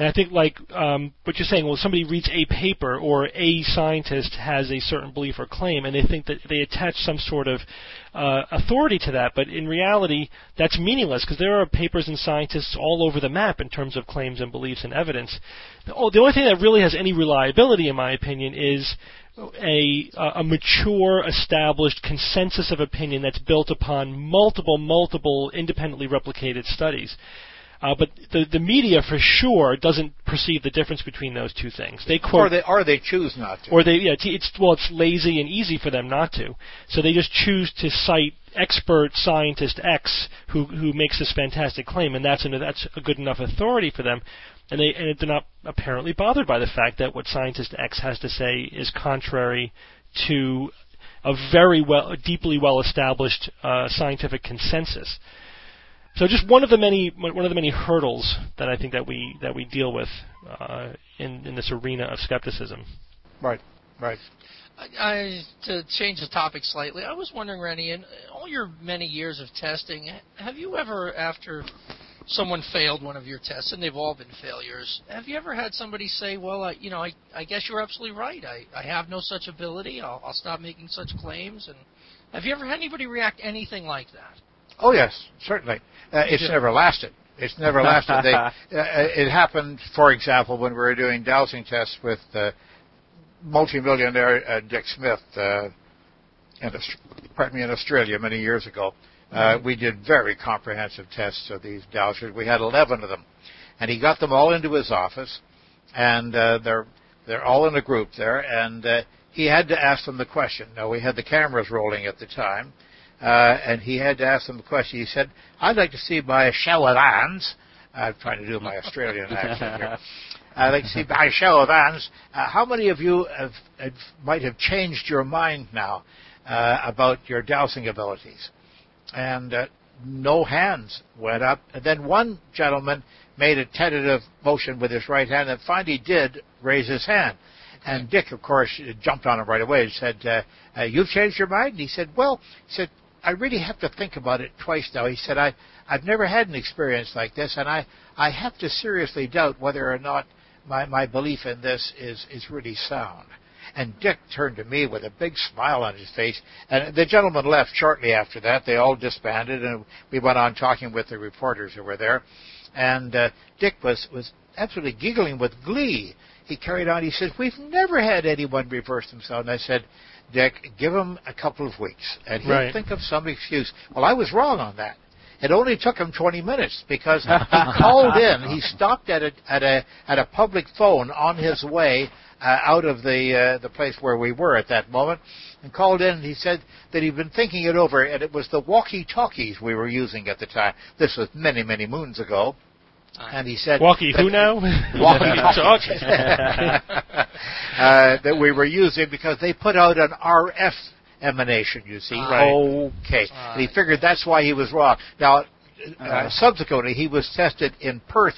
And I think, like um, what you're saying, well, somebody reads a paper or a scientist has a certain belief or claim, and they think that they attach some sort of uh, authority to that. But in reality, that's meaningless because there are papers and scientists all over the map in terms of claims and beliefs and evidence. The o- the only thing that really has any reliability, in my opinion, is a, a mature, established consensus of opinion that's built upon multiple, multiple independently replicated studies. Uh, but the the media, for sure, doesn't perceive the difference between those two things. They quote Or they, or they choose not to. or they yeah, it's, well, it's lazy and easy for them not to. So they just choose to cite expert scientist X who who makes this fantastic claim, and that's an, that's a good enough authority for them. And they and they're not apparently bothered by the fact that what scientist X has to say is contrary to a very well, deeply well established uh, scientific consensus. So just one of the many one of the many hurdles that I think that we that we deal with uh, in in this arena of skepticism. right, right. I, I, to change the topic slightly, I was wondering, Randi, in all your many years of testing, have you ever, after someone failed one of your tests, and they've all been failures, have you ever had somebody say, "Well, I, you know, I, I guess you're absolutely right. I, I have no such ability. I'll, I'll stop making such claims." And have you ever had anybody react anything like that? Oh yes, certainly. Uh, it's Yeah. never lasted. It's never lasted. They, uh, it happened, for example, when we were doing dowsing tests with uh, multimillionaire uh, Dick Smith uh, in, pardon me, in Australia many years ago. Uh, we did very comprehensive tests of these dowsers. We had 11 of them, and he got them all into his office, and uh, they're they're all in a group there, and uh, he had to ask them the question. Now we had the cameras rolling at the time, uh, and he had to ask them a question. He said, "I'd like to see by show of hands." I'm trying to do my Australian accent here. I'd like to see by show of hands uh, how many of you have, have, might have changed your mind now uh, about your dowsing abilities. And uh, no hands went up. And then one gentleman made a tentative motion with his right hand, and finally did raise his hand. And Dick, of course, jumped on him right away and said, uh, uh, "You've changed your mind?" And he said, "Well," he said, "I really have to think about it twice now." He said, "I I've never had an experience like this, and I I have to seriously doubt whether or not my my belief in this is is really sound." And Dick turned to me with a big smile on his face. And the gentleman left shortly after that. They all disbanded, and we went on talking with the reporters who were there. And uh, Dick was was absolutely giggling with glee. He carried on. He said, "We've never had anyone reverse themselves." And I said, "Dick, give him a couple of weeks, and he'll Right. think of some excuse." Well, I was wrong on that. It only took him 20 minutes because he called in. He stopped at a at a at a public phone on his way uh, out of the uh, the place where we were at that moment, and called in. and He said that he'd been thinking it over, and it was the walkie-talkies we were using at the time. This was many many moons ago, and he said Walkie who now? Walkie-talkies. uh, that we were using because they put out an RF emanation, you see. Right. Okay. And he figured that's why he was wrong. Now, uh, subsequently, he was tested in Perth,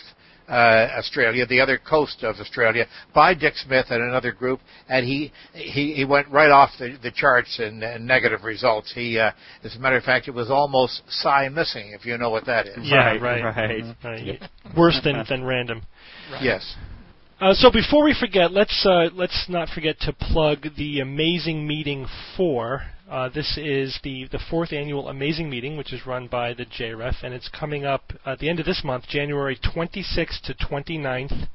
uh, Australia, the other coast of Australia, by Dick Smith and another group, and he he, he went right off the, the charts in, in negative results. He, uh, as a matter of fact, it was almost psi missing, if you know what that is. Yeah, Right, right. right. Right. Worse than than random. Yes. Uh, so before we forget, let's uh, let's not forget to plug the Amazing Meeting Four. Uh, this is the the fourth annual Amazing Meeting, which is run by the JREF, and it's coming up at the end of this month, January 26th to 29th,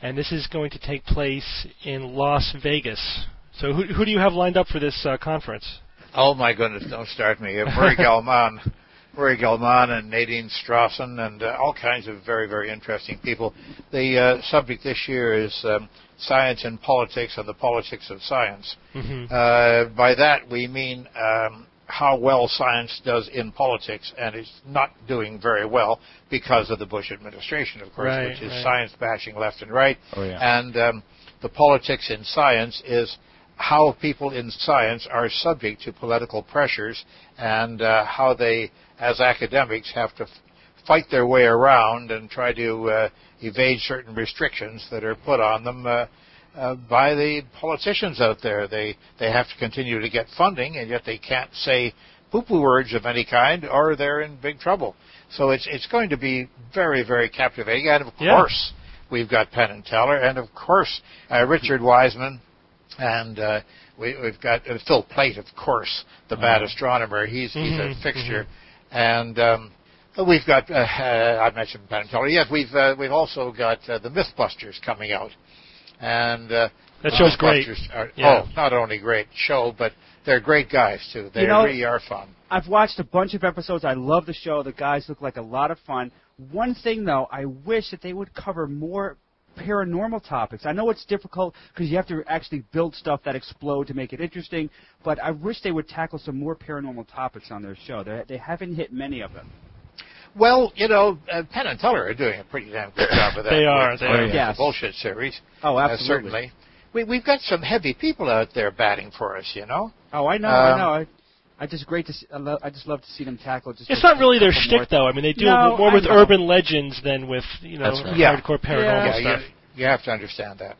and this is going to take place in Las Vegas. So who who do you have lined up for this uh, conference? Oh my goodness! Don't start me. Murray Gell-Mann, Murray Gell-Mann, and Nadine Strossen, and uh, all kinds of very very interesting people. The uh, subject this year is um, science and politics and the politics of science. hmm Uh, by that we mean um, how well science does in politics, and it's not doing very well because of the Bush administration, of course, Right, which is right. science bashing left and right. Oh, yeah. And um, the politics in science is how people in science are subject to political pressures and uh, how they, as academics, have to fight their way around and try to uh, evade certain restrictions that are put on them uh, uh, by the politicians out there. They they have to continue to get funding, and yet they can't say poo-poo words of any kind, or they're in big trouble. So it's it's going to be very very captivating, and of Yeah. course we've got Penn and Teller, and of course uh, Richard Wiseman, and uh, we, we've got uh, Phil Plait, of course, the bad astronomer. He's he's a fixture, and. Um, We've got, uh, uh, I mentioned Penn and Teller. Yes, we've uh, we've also got uh, the MythBusters coming out, and uh, That show's great. Are, Yeah. Oh, not only great show, but they're great guys too. They You know- really are fun. I've watched a bunch of episodes. I love the show. The guys look like a lot of fun. One thing though, I wish that they would cover more paranormal topics. I know it's difficult because you have to actually build stuff that explode to make it interesting, but I wish they would tackle some more paranormal topics on their show. They they haven't hit many of them. Well, you know, uh, Penn and Teller are doing a pretty damn good job of that. They are, with, they uh, are. the Yes. bullshit series. Oh, uh, absolutely. certainly. We, we've got some heavy people out there batting for us, you know. Oh, I know, I Um, know. I, I just great to see, I, lo- I just love to see them tackle. Just It's not really their a shtick, though. I mean, they do No, more I with know. urban legends than with you know right. Yeah. hardcore paranormal Yeah, stuff. you, you have to understand that.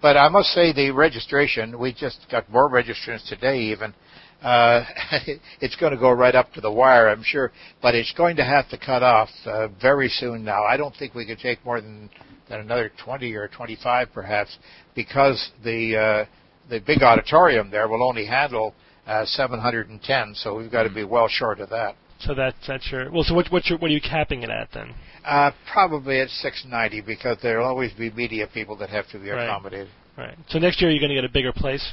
But I must say, the registration, we just got more registrants today, even. Uh, it's going to go right up to the wire, I'm sure, but it's going to have to cut off uh, very soon now. I don't think we could take more than, than another 20 or 25, perhaps, because the uh, the big auditorium there will only handle uh, 710, so we've got to be well short of that. So that's that's your well. So what what's your, what are you capping it at then? Uh, probably at 690 because there'll always be media people that have to be Right. accommodated. Right. So next year you're going to get a bigger place.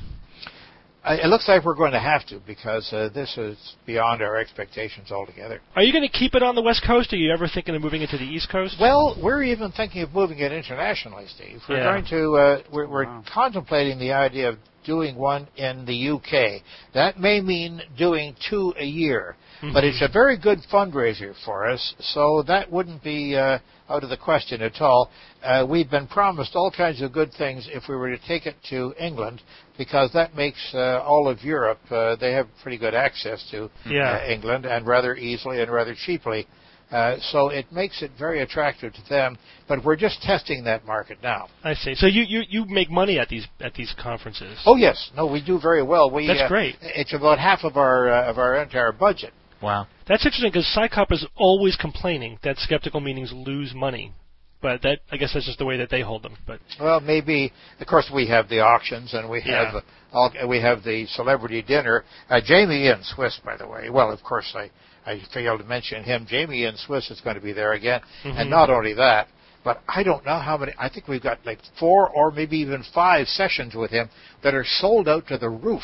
Uh, it looks like we're going to have to because uh, this is beyond our expectations altogether. Are you going to keep it on the West Coast? Or are you ever thinking of moving it to the East Coast? Well, we're even thinking of moving it internationally, Steve. We're Yeah. going to uh, we're, we're Wow. contemplating the idea of doing one in the UK. That may mean doing two a year, but it's a very good fundraiser for us, so that wouldn't be uh, out of the question at all. Uh, we've been promised all kinds of good things if we were to take it to England, because that makes uh, all of Europe uh, they have pretty good access to Yeah. uh, England and rather easily and rather cheaply. Uh, so it makes it very attractive to them, but we're just testing that market now. I see. So you, you, you make money at these at these conferences. Oh yes, no, we do very well. We That's uh, great. It's about half of our uh, of our entire budget. Wow. That's interesting because CSICOP is always complaining that skeptical meetings lose money. But that I guess that's just the way that they hold them. But Well, maybe. Of course, we have the auctions and we have Yeah. uh, all, we have the celebrity dinner. Uh, Jamie Ian Swiss, by the way. Well, of course, I I failed to mention him. Jamie Ian Swiss is going to be there again, Mhm. and not only that. But I don't know how many. I think we've got like four or maybe even five sessions with him that are sold out to the roof.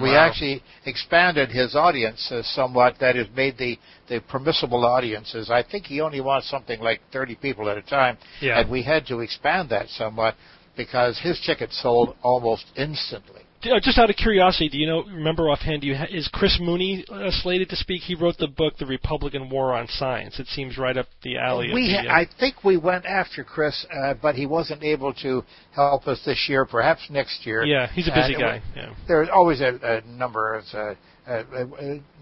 We Wow. actually expanded his audience uh, somewhat. That has made the, the permissible audiences. I think he only wants something like 30 people at a time. Yeah. And we had to expand that somewhat because his tickets sold almost instantly. Uh, just out of curiosity, do you know? Remember offhand? Do you ha- is Chris Mooney uh, slated to speak? He wrote the book, "The Republican War on Science." It seems right up the alley. of We, the, uh, I think we went after Chris, uh, but he wasn't able to help us this year. Perhaps next year. yeah, he's a busy Uh, guy. Yeah. There's always a, a number of uh, uh, uh,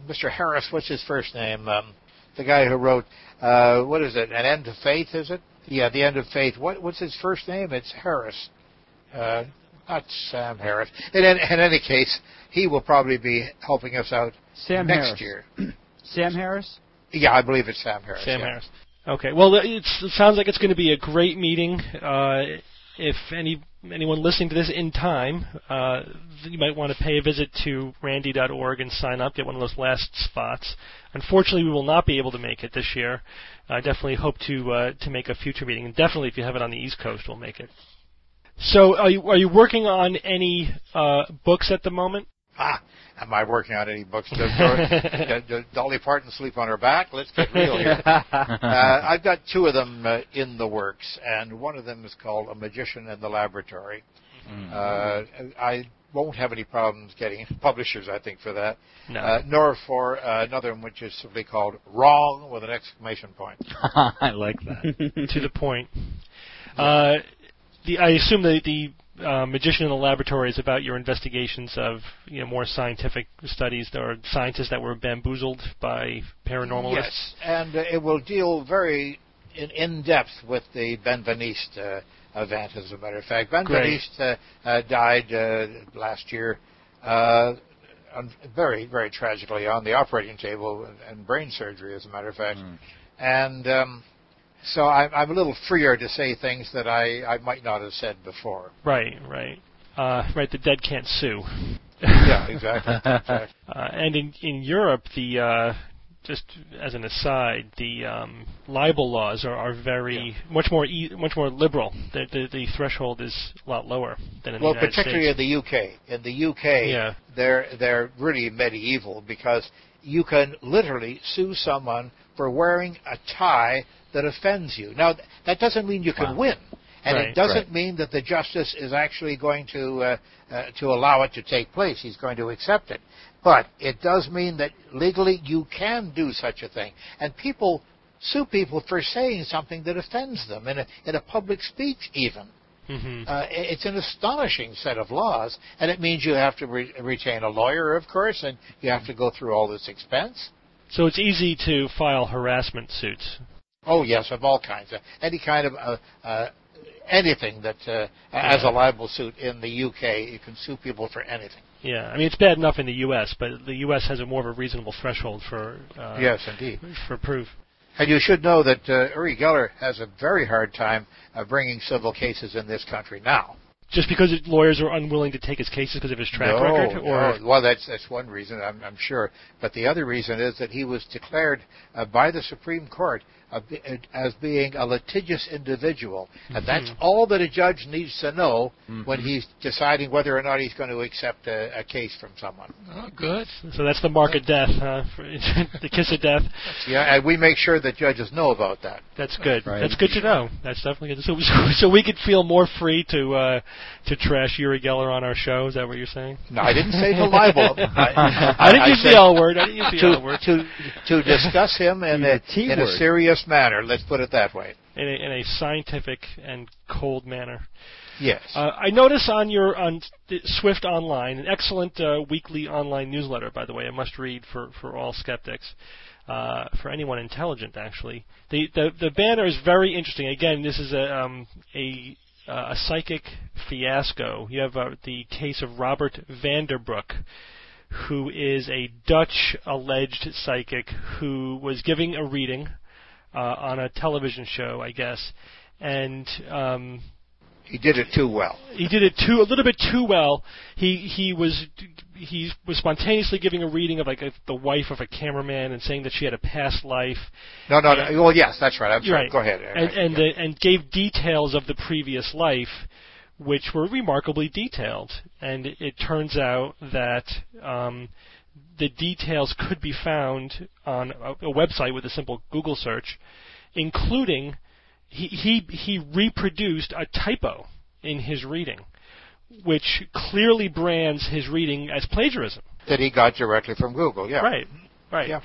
Mr. Harris. What's his first name? Um, the guy who wrote uh, what is it? An End to Faith, is it? Yeah, the end of faith. What, what's his first name? It's Harris. Not Sam Harris. In, in, in, any case, he will probably be helping us out Sam next Harris. year. Sam Harris. Yeah, I believe it's Sam Harris. Sam yeah. Harris. Okay. Well, it's, it sounds like it's going to be a great meeting. Uh, if any anyone listening to this in time, uh, you might want to pay a visit to randi.org and sign up, get one of those last spots. Unfortunately, we will not be able to make it this year. I definitely hope to uh, to make a future meeting, and definitely if you have it on the East Coast, we'll make it. So, are you are you working on any uh, books at the moment? Ah, am I working on any books? Does, does, does Dolly Parton sleep on her back? Let's get real here. Uh, I've got two of them uh, in the works, and one of them is called A Magician in the Laboratory. Uh, I won't have any problems getting publishers, I think, for that. No. Uh, nor for uh, another one which is simply called Wrong with an exclamation point. I like that. to the point. Uh, the, I assume that the uh, magician in the laboratory is about your investigations of you know more scientific studies or scientists that were bamboozled by paranormalists. Yes, and uh, it will deal very in, in depth with the Benveniste uh, event. As a matter of fact, Benveniste uh, uh, died uh, last year, uh, very very tragically on the operating table and brain surgery. As a matter of fact, and um, so I'm, I'm a little freer to say things that I, I might not have said before. Right, right, uh, right. The dead can't sue. yeah, exactly. exactly. Uh, and in in Europe, the uh, just as an aside, the um, libel laws are, are very much more e- much more liberal. The, the the threshold is a lot lower than in well, the United particularly States. in the UK. In the UK, Yeah. they're they're really medieval because you can literally sue someone for wearing a tie that offends you. Now, that doesn't mean you can Wow. win, and Right, it doesn't right. mean that the justice is actually going to uh, uh, to allow it to take place. He's going to accept it, but it does mean that legally you can do such a thing, and people sue people for saying something that offends them in a in a public speech even. Mhm. Uh, it's an astonishing set of laws, and it means you have to re- retain a lawyer, of course, and you have to go through all this expense. So it's easy to file harassment suits. Oh yes, of all kinds, uh, any kind of uh, uh, anything that uh, as a libel suit in the UK, you can sue people for anything. Yeah, I mean it's bad enough in the U.S., but the U.S. has a more of a reasonable threshold for uh, yes, indeed. for proof. And you should know that uh, Uri Geller has a very hard time uh, bringing civil cases in this country now. Just because lawyers are unwilling to take his cases because of his track no, record, or no. well, that's that's one reason, I'm, I'm sure. But the other reason is that he was declared uh, by the Supreme Court Uh, as being a litigious individual, and mm-hmm. that's all that a judge needs to know mm-hmm. when he's deciding whether or not he's going to accept a, a case from someone. Oh, good. so that's the mark of death, huh? The kiss of death. Yeah, and we make sure that judges know about that. That's good. Right. That's good to know. That's definitely good. So, so, so we could feel more free to uh, to trash Uri Geller on our show. Is that what you're saying? No, I didn't say to libel. him. I, I didn't use said the L word. I didn't use the L word. to, to discuss him in a, Use the T in a word. Manner. Let's put it that way. In a, in a scientific and cold manner. Yes. Uh, I notice on your on Swift Online, an excellent uh, weekly online newsletter, by the way, a must read for, for all skeptics, uh, for anyone intelligent, actually. The, the the banner is very interesting. Again, this is a um, a uh, a psychic fiasco. You have uh, the case of Robert Vanderbroek, who is a Dutch alleged psychic who was giving a reading uh, on a television show, I guess, and um, he did it too well. he did it too a little bit too well. He he was he was spontaneously giving a reading of like a, the wife of a cameraman and saying that she had a past life. No, no, no. Well, yes, that's right. I'm sorry. Right. Go ahead. And and, Yeah. the, and gave details of the previous life, which were remarkably detailed. And it, it turns out that um, the details could be found on a, a website with a simple Google search, including he he he reproduced a typo in his reading, which clearly brands his reading as plagiarism. that he got directly from Google. Yeah. Right, right. Yeah.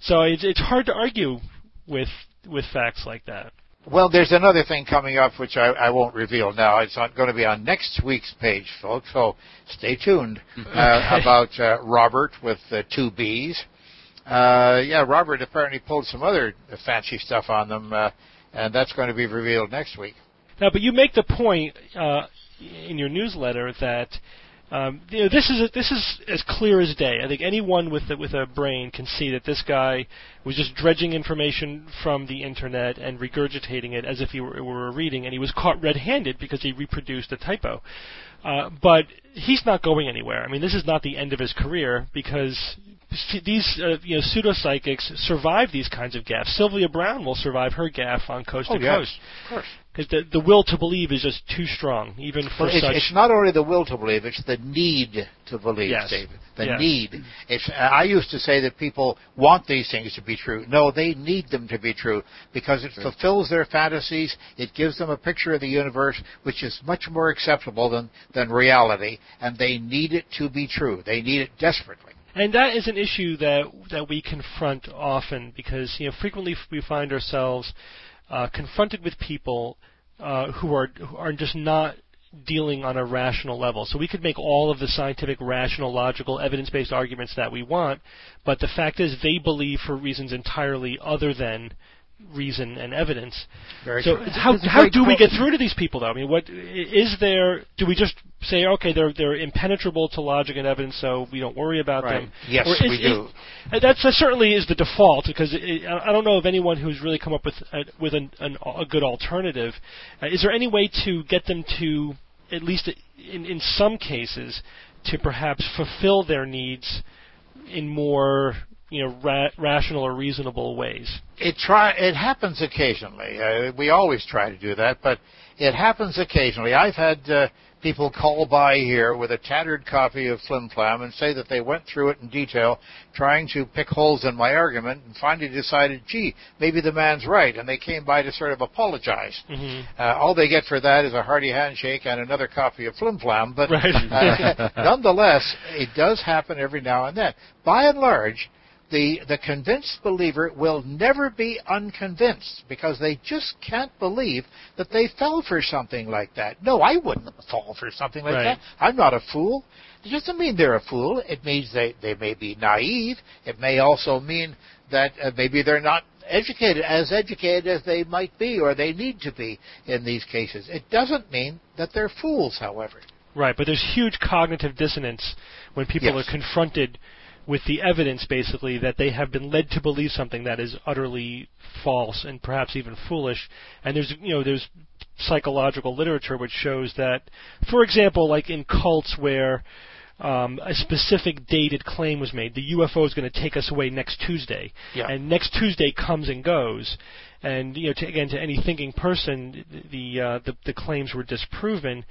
So it's it's hard to argue with with facts like that. Well, there's another thing coming up which I, I won't reveal now. It's not going to be on next week's page, folks. So stay tuned uh, about uh, Robbert with uh, two B's. Uh, yeah, Robbert apparently pulled some other fancy stuff on them. Uh, and that's going to be revealed next week. Now, but you make the point uh, in your newsletter that um, you know, this is a, this is as clear as day. I think anyone with a, with a brain can see that this guy was just dredging information from the internet and regurgitating it as if he were, were reading, and he was caught red-handed because he reproduced a typo. Uh, but he's not going anywhere. I mean, this is not the end of his career because these uh, you know pseudo psychics survive these kinds of gaffes. Sylvia Browne will survive her gaffe on Coast oh, to yes, Coast. Of course because the the will to believe is just too strong, even for well, it's, such. It's not only the will to believe; it's the need to believe, yes. David. The yes. need. It's, I used to say that people want these things to be true. No, they need them to be true because it fulfills their fantasies. It gives them a picture of the universe which is much more acceptable than than reality, and they need it to be true. They need it desperately. And that is an issue that that we confront often because you know frequently we find ourselves uh, confronted with people uh, who are who are just not dealing on a rational level. So we could make all of the scientific, rational, logical, evidence-based arguments that we want, but the fact is they believe for reasons entirely other than reason and evidence. Very so true. how how do we get through to these people though? I mean, what is there? Do we just say okay, they're they're impenetrable to logic and evidence, so we don't worry about Right. them? Yes, Or is- we do. uh, That's that certainly is the default because it, I I don't know of anyone who's really come up with a, with an, an, a good alternative. Uh, is there any way to get them to at least in in some cases to perhaps fulfill their needs in more you know ra- rational or reasonable ways? It try it happens occasionally. Uh, we always try to do that, but it happens occasionally. I've had uh, people call by here with a tattered copy of Flim Flam and say that they went through it in detail, trying to pick holes in my argument, and finally decided, gee, maybe the man's right, and they came by to sort of apologize. Mhm. Uh, all they get for that is a hearty handshake and another copy of Flim Flam, but Right. uh, nonetheless, it does happen every now and then. By and large, the the convinced believer will never be unconvinced because they just can't believe that they fell for something like that. No, I wouldn't fall for something like Right. that. I'm not a fool. It doesn't mean they're a fool. It means they they may be naive. It may also mean that uh, maybe they're not educated as educated as they might be or they need to be in these cases. It doesn't mean that they're fools, however. Right, but there's huge cognitive dissonance when people Yes. are confronted with the evidence, basically, that they have been led to believe something that is utterly false and perhaps even foolish. And there's, you know, there's psychological literature which shows that, for example, like in cults where um, a specific dated claim was made, the UFO is going to take us away next Tuesday, Yeah. and next Tuesday comes and goes. And you know, to, again, to any thinking person, the, uh, the the claims were disproven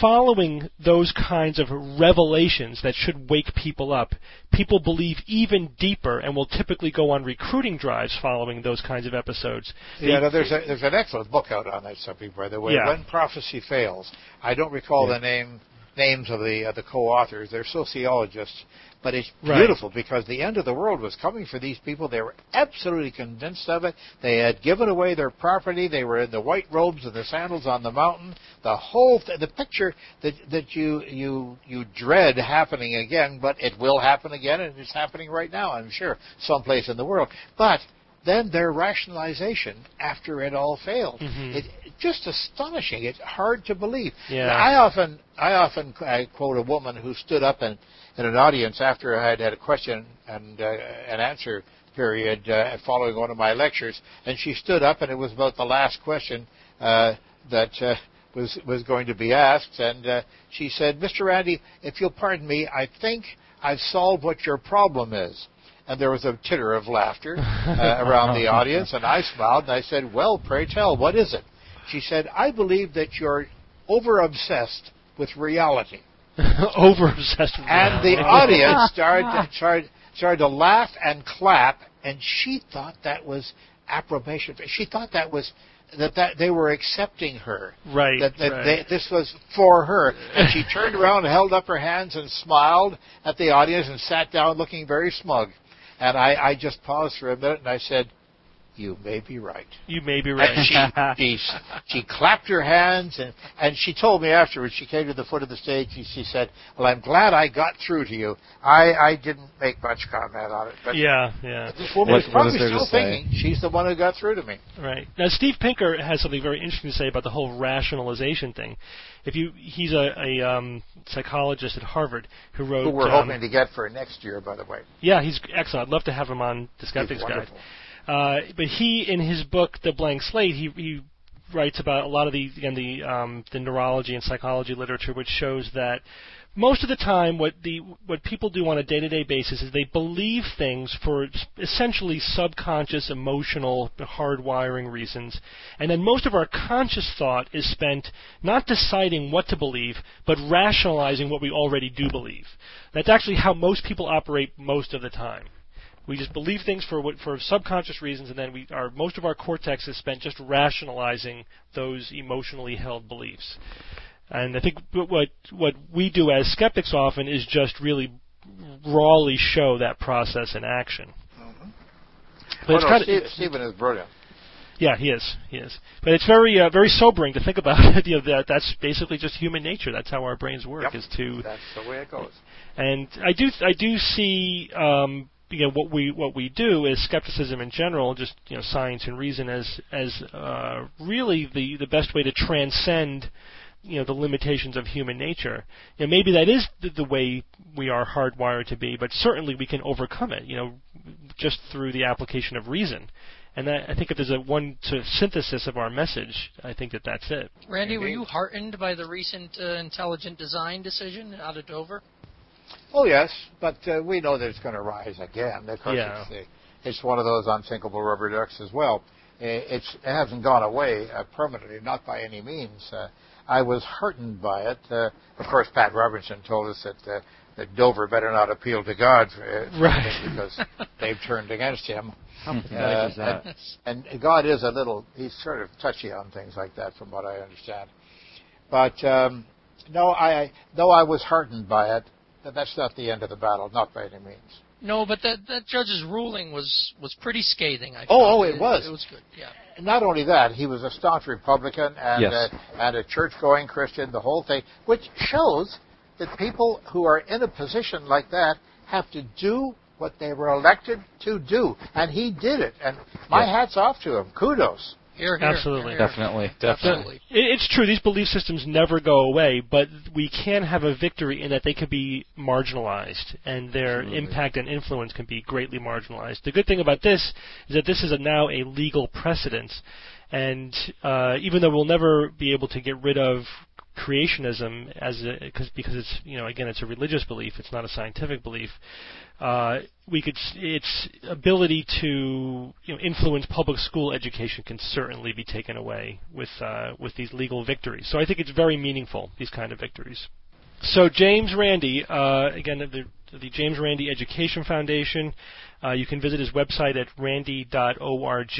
following those kinds of revelations that should wake people up, people believe even deeper and will typically go on recruiting drives following those kinds of episodes. Yeah, no, there's a, there's an excellent book out on that subject, by the way. Yeah. When prophecy fails. I don't recall Yeah. the name names of the uh, the co-authors. They're sociologists, but it's Right. beautiful because the end of the world was coming for these people. They were absolutely convinced of it. They had given away their property. They were in the white robes and the sandals on the mountain. The whole th- the picture that that you you you dread happening again, but it will happen again, and it's happening right now. I'm sure someplace in the world, but then their rationalization after it all failed. Mhm. It, just astonishing. It's hard to believe. Yeah. I often, I often I quote a woman who stood up in, in an audience after I had had a question and uh, an answer period uh, following one of my lectures, and she stood up, and it was about the last question uh, that uh, was was going to be asked, and uh, she said, "Mr. Randi, if you'll pardon me, I think I've solved what your problem is." And there was a titter of laughter uh, around the audience, and I smiled and I said, "Well, pray tell, what is it?" She said, "I believe that you're over obsessed with reality." over obsessed with reality. And the audience started to, started, started to laugh and clap, and she thought that was approbation. She thought that was that, that they were accepting her. Right, That, that right. They, this was for her. And she turned around and held up her hands and smiled at the audience and sat down looking very smug. And I, I just paused for a minute and I said, You may be right. You may be And right. she, she, she clapped her hands and, and she told me afterwards, she came to the foot of the stage, and she said, well, I'm glad I got through to you. I, I didn't make much comment on it, but yeah, yeah. this woman What- is probably is still thinking she's the one who got through to me. Right. Now, Steve Pinker has something very interesting to say about the whole rationalization thing. If you, he's a, a um, psychologist at Harvard who wrote. Who we're um, hoping to get for next year, by the way. Yeah, he's excellent. I'd love to have him on the Skeptics He's Guide. wonderful. Uh, but he, in his book, The Blank Slate, he, he writes about a lot of the again the um, the neurology and psychology literature, which shows that most of the time, what the what people do on a day-to-day basis is they believe things for essentially subconscious, emotional, hardwiring reasons, and then most of our conscious thought is spent not deciding what to believe, but rationalizing what we already do believe. That's actually how most people operate most of the time. We just believe things for what, for subconscious reasons, and then we our most of our cortex is spent just rationalizing those emotionally held beliefs. And I think what what- we do as skeptics often is just really rawly show that process in action. But Oh, it's no, kind Steve, of Stephen is brilliant. yeah, he is he is. But it's very uh, very sobering to think about. you know, that that's basically just human nature. That's how our brains work. Yep. Is to That's the way it goes. and I do I do see um, you know what we what we do is skepticism in general, just you know science and reason as as uh, really the the best way to transcend you know the limitations of human nature. You know, maybe that is the, the way we are hardwired to be, but certainly we can overcome it. You know, just through the application of reason. And that, I think if there's a one sort of synthesis of our message, I think that that's it. Randi, were you heartened by the recent uh, intelligent design decision out of Dover? Oh yes, but uh, we know that it's going to rise again. Of course, Yeah. it's, it's one of those unsinkable rubber ducks as well. Uh, It's, it hasn't gone away uh, permanently, not by any means. Uh, I was heartened by it. Uh, of course, Pat Robertson told us that uh, that Dover better not appeal to God uh, for Right. because they've turned against him. How Uh, is that? and, and God is a little, he's sort of touchy on things like that from what I understand. But um, no, I, though I was heartened by it, that that's not the end of the battle, not by any means. No, but that that judge's ruling was was pretty scathing. I Oh, thought. oh, it was. It was good. Yeah. Not only that, he was a staunch Republican and, Yes. uh, and a church-going Christian, the whole thing, which shows that people who are in a position like that have to do what they were elected to do. And he did it. And my Yeah. hat's off to him. Kudos. Here, here, Absolutely. here, here. Definitely, definitely. Absolutely. It's true. These belief systems never go away, but we can have a victory in that they can be marginalized, and their Absolutely. impact and influence can be greatly marginalized. The good thing about this is that this is a, now a legal precedent, and uh, even though we'll never be able to get rid of creationism as cause, because it's you know again it's a religious belief, it's not a scientific belief. Uh, we could its ability to you know, influence public school education can certainly be taken away with uh, with these legal victories. So I think it's very meaningful these kind of victories. So James Randi, uh, again the, the James Randi Education Foundation. Uh, you can visit his website at randi.org.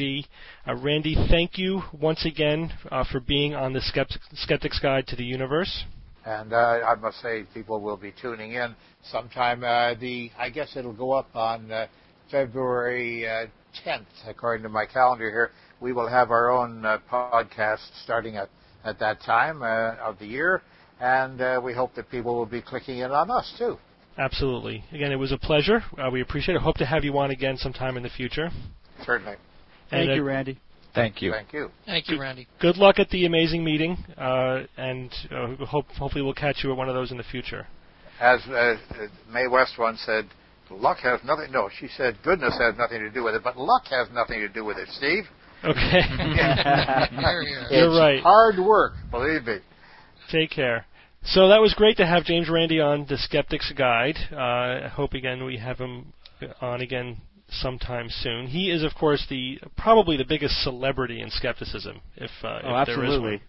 Uh, Randi, thank you once again uh, for being on the Skeptic, Skeptic's Guide to the Universe. And uh, I must say, people will be tuning in sometime. Uh, the I guess it'll go up on uh, February uh, 10th, according to my calendar here. We will have our own podcast starting at at that time of the year, and we hope that people will be clicking in on us too. Absolutely. Again, it was a pleasure. Uh, we appreciate it. Hope to have you on again sometime in the future. Certainly. Thank And, you, uh, Randi. Thank you. Thank you. Thank you, Randi. Good luck at the amazing meeting, uh, and uh, hope, hopefully we'll catch you at one of those in the future. As uh, uh, Mae West once said, luck has nothing. No, she said goodness has nothing to do with it, but luck has nothing to do with it. Steve. Okay. Here, here. You're right. Hard work, believe me. Take care. So that was great to have James Randi on the Skeptic's Guide. Uh, I hope again we have him on again sometime soon. He is, of course, the probably the biggest celebrity in skepticism, if, uh, Oh, if there is absolutely. one.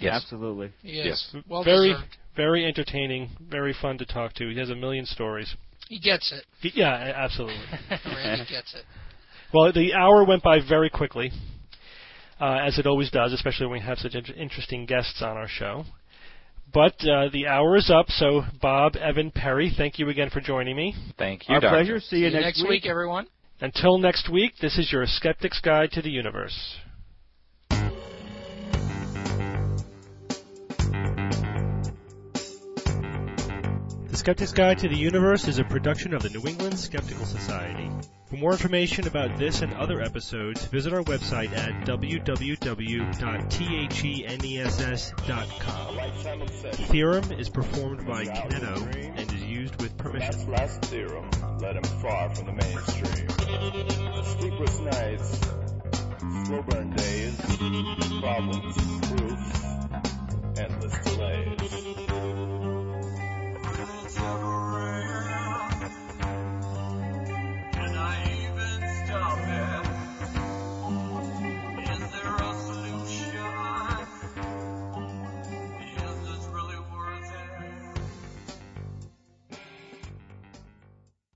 Yes. Absolutely. Yes. Well very, deserved. very entertaining, very fun to talk to. He has a million stories. He gets it. He- yeah, absolutely. Randi gets it. Well, the hour went by very quickly, uh, as it always does, especially when we have such inter- interesting guests on our show. But uh, the hour is up, so Bob, Evan, Perry, thank you again for joining me. Thank you, Our Doctor. pleasure. See you See you next, next week, everyone. Until next week, this is your Skeptic's Guide to the Universe. The Skeptic's Guide to the Universe is a production of the New England Skeptical Society. For more information about this and other episodes, visit our website at www.theness.com. The theorem is performed by Kineto and is used with permission. last theorem led him far from the mainstream. Sleepless nights, slow burn days, problems, proofs, endless delays.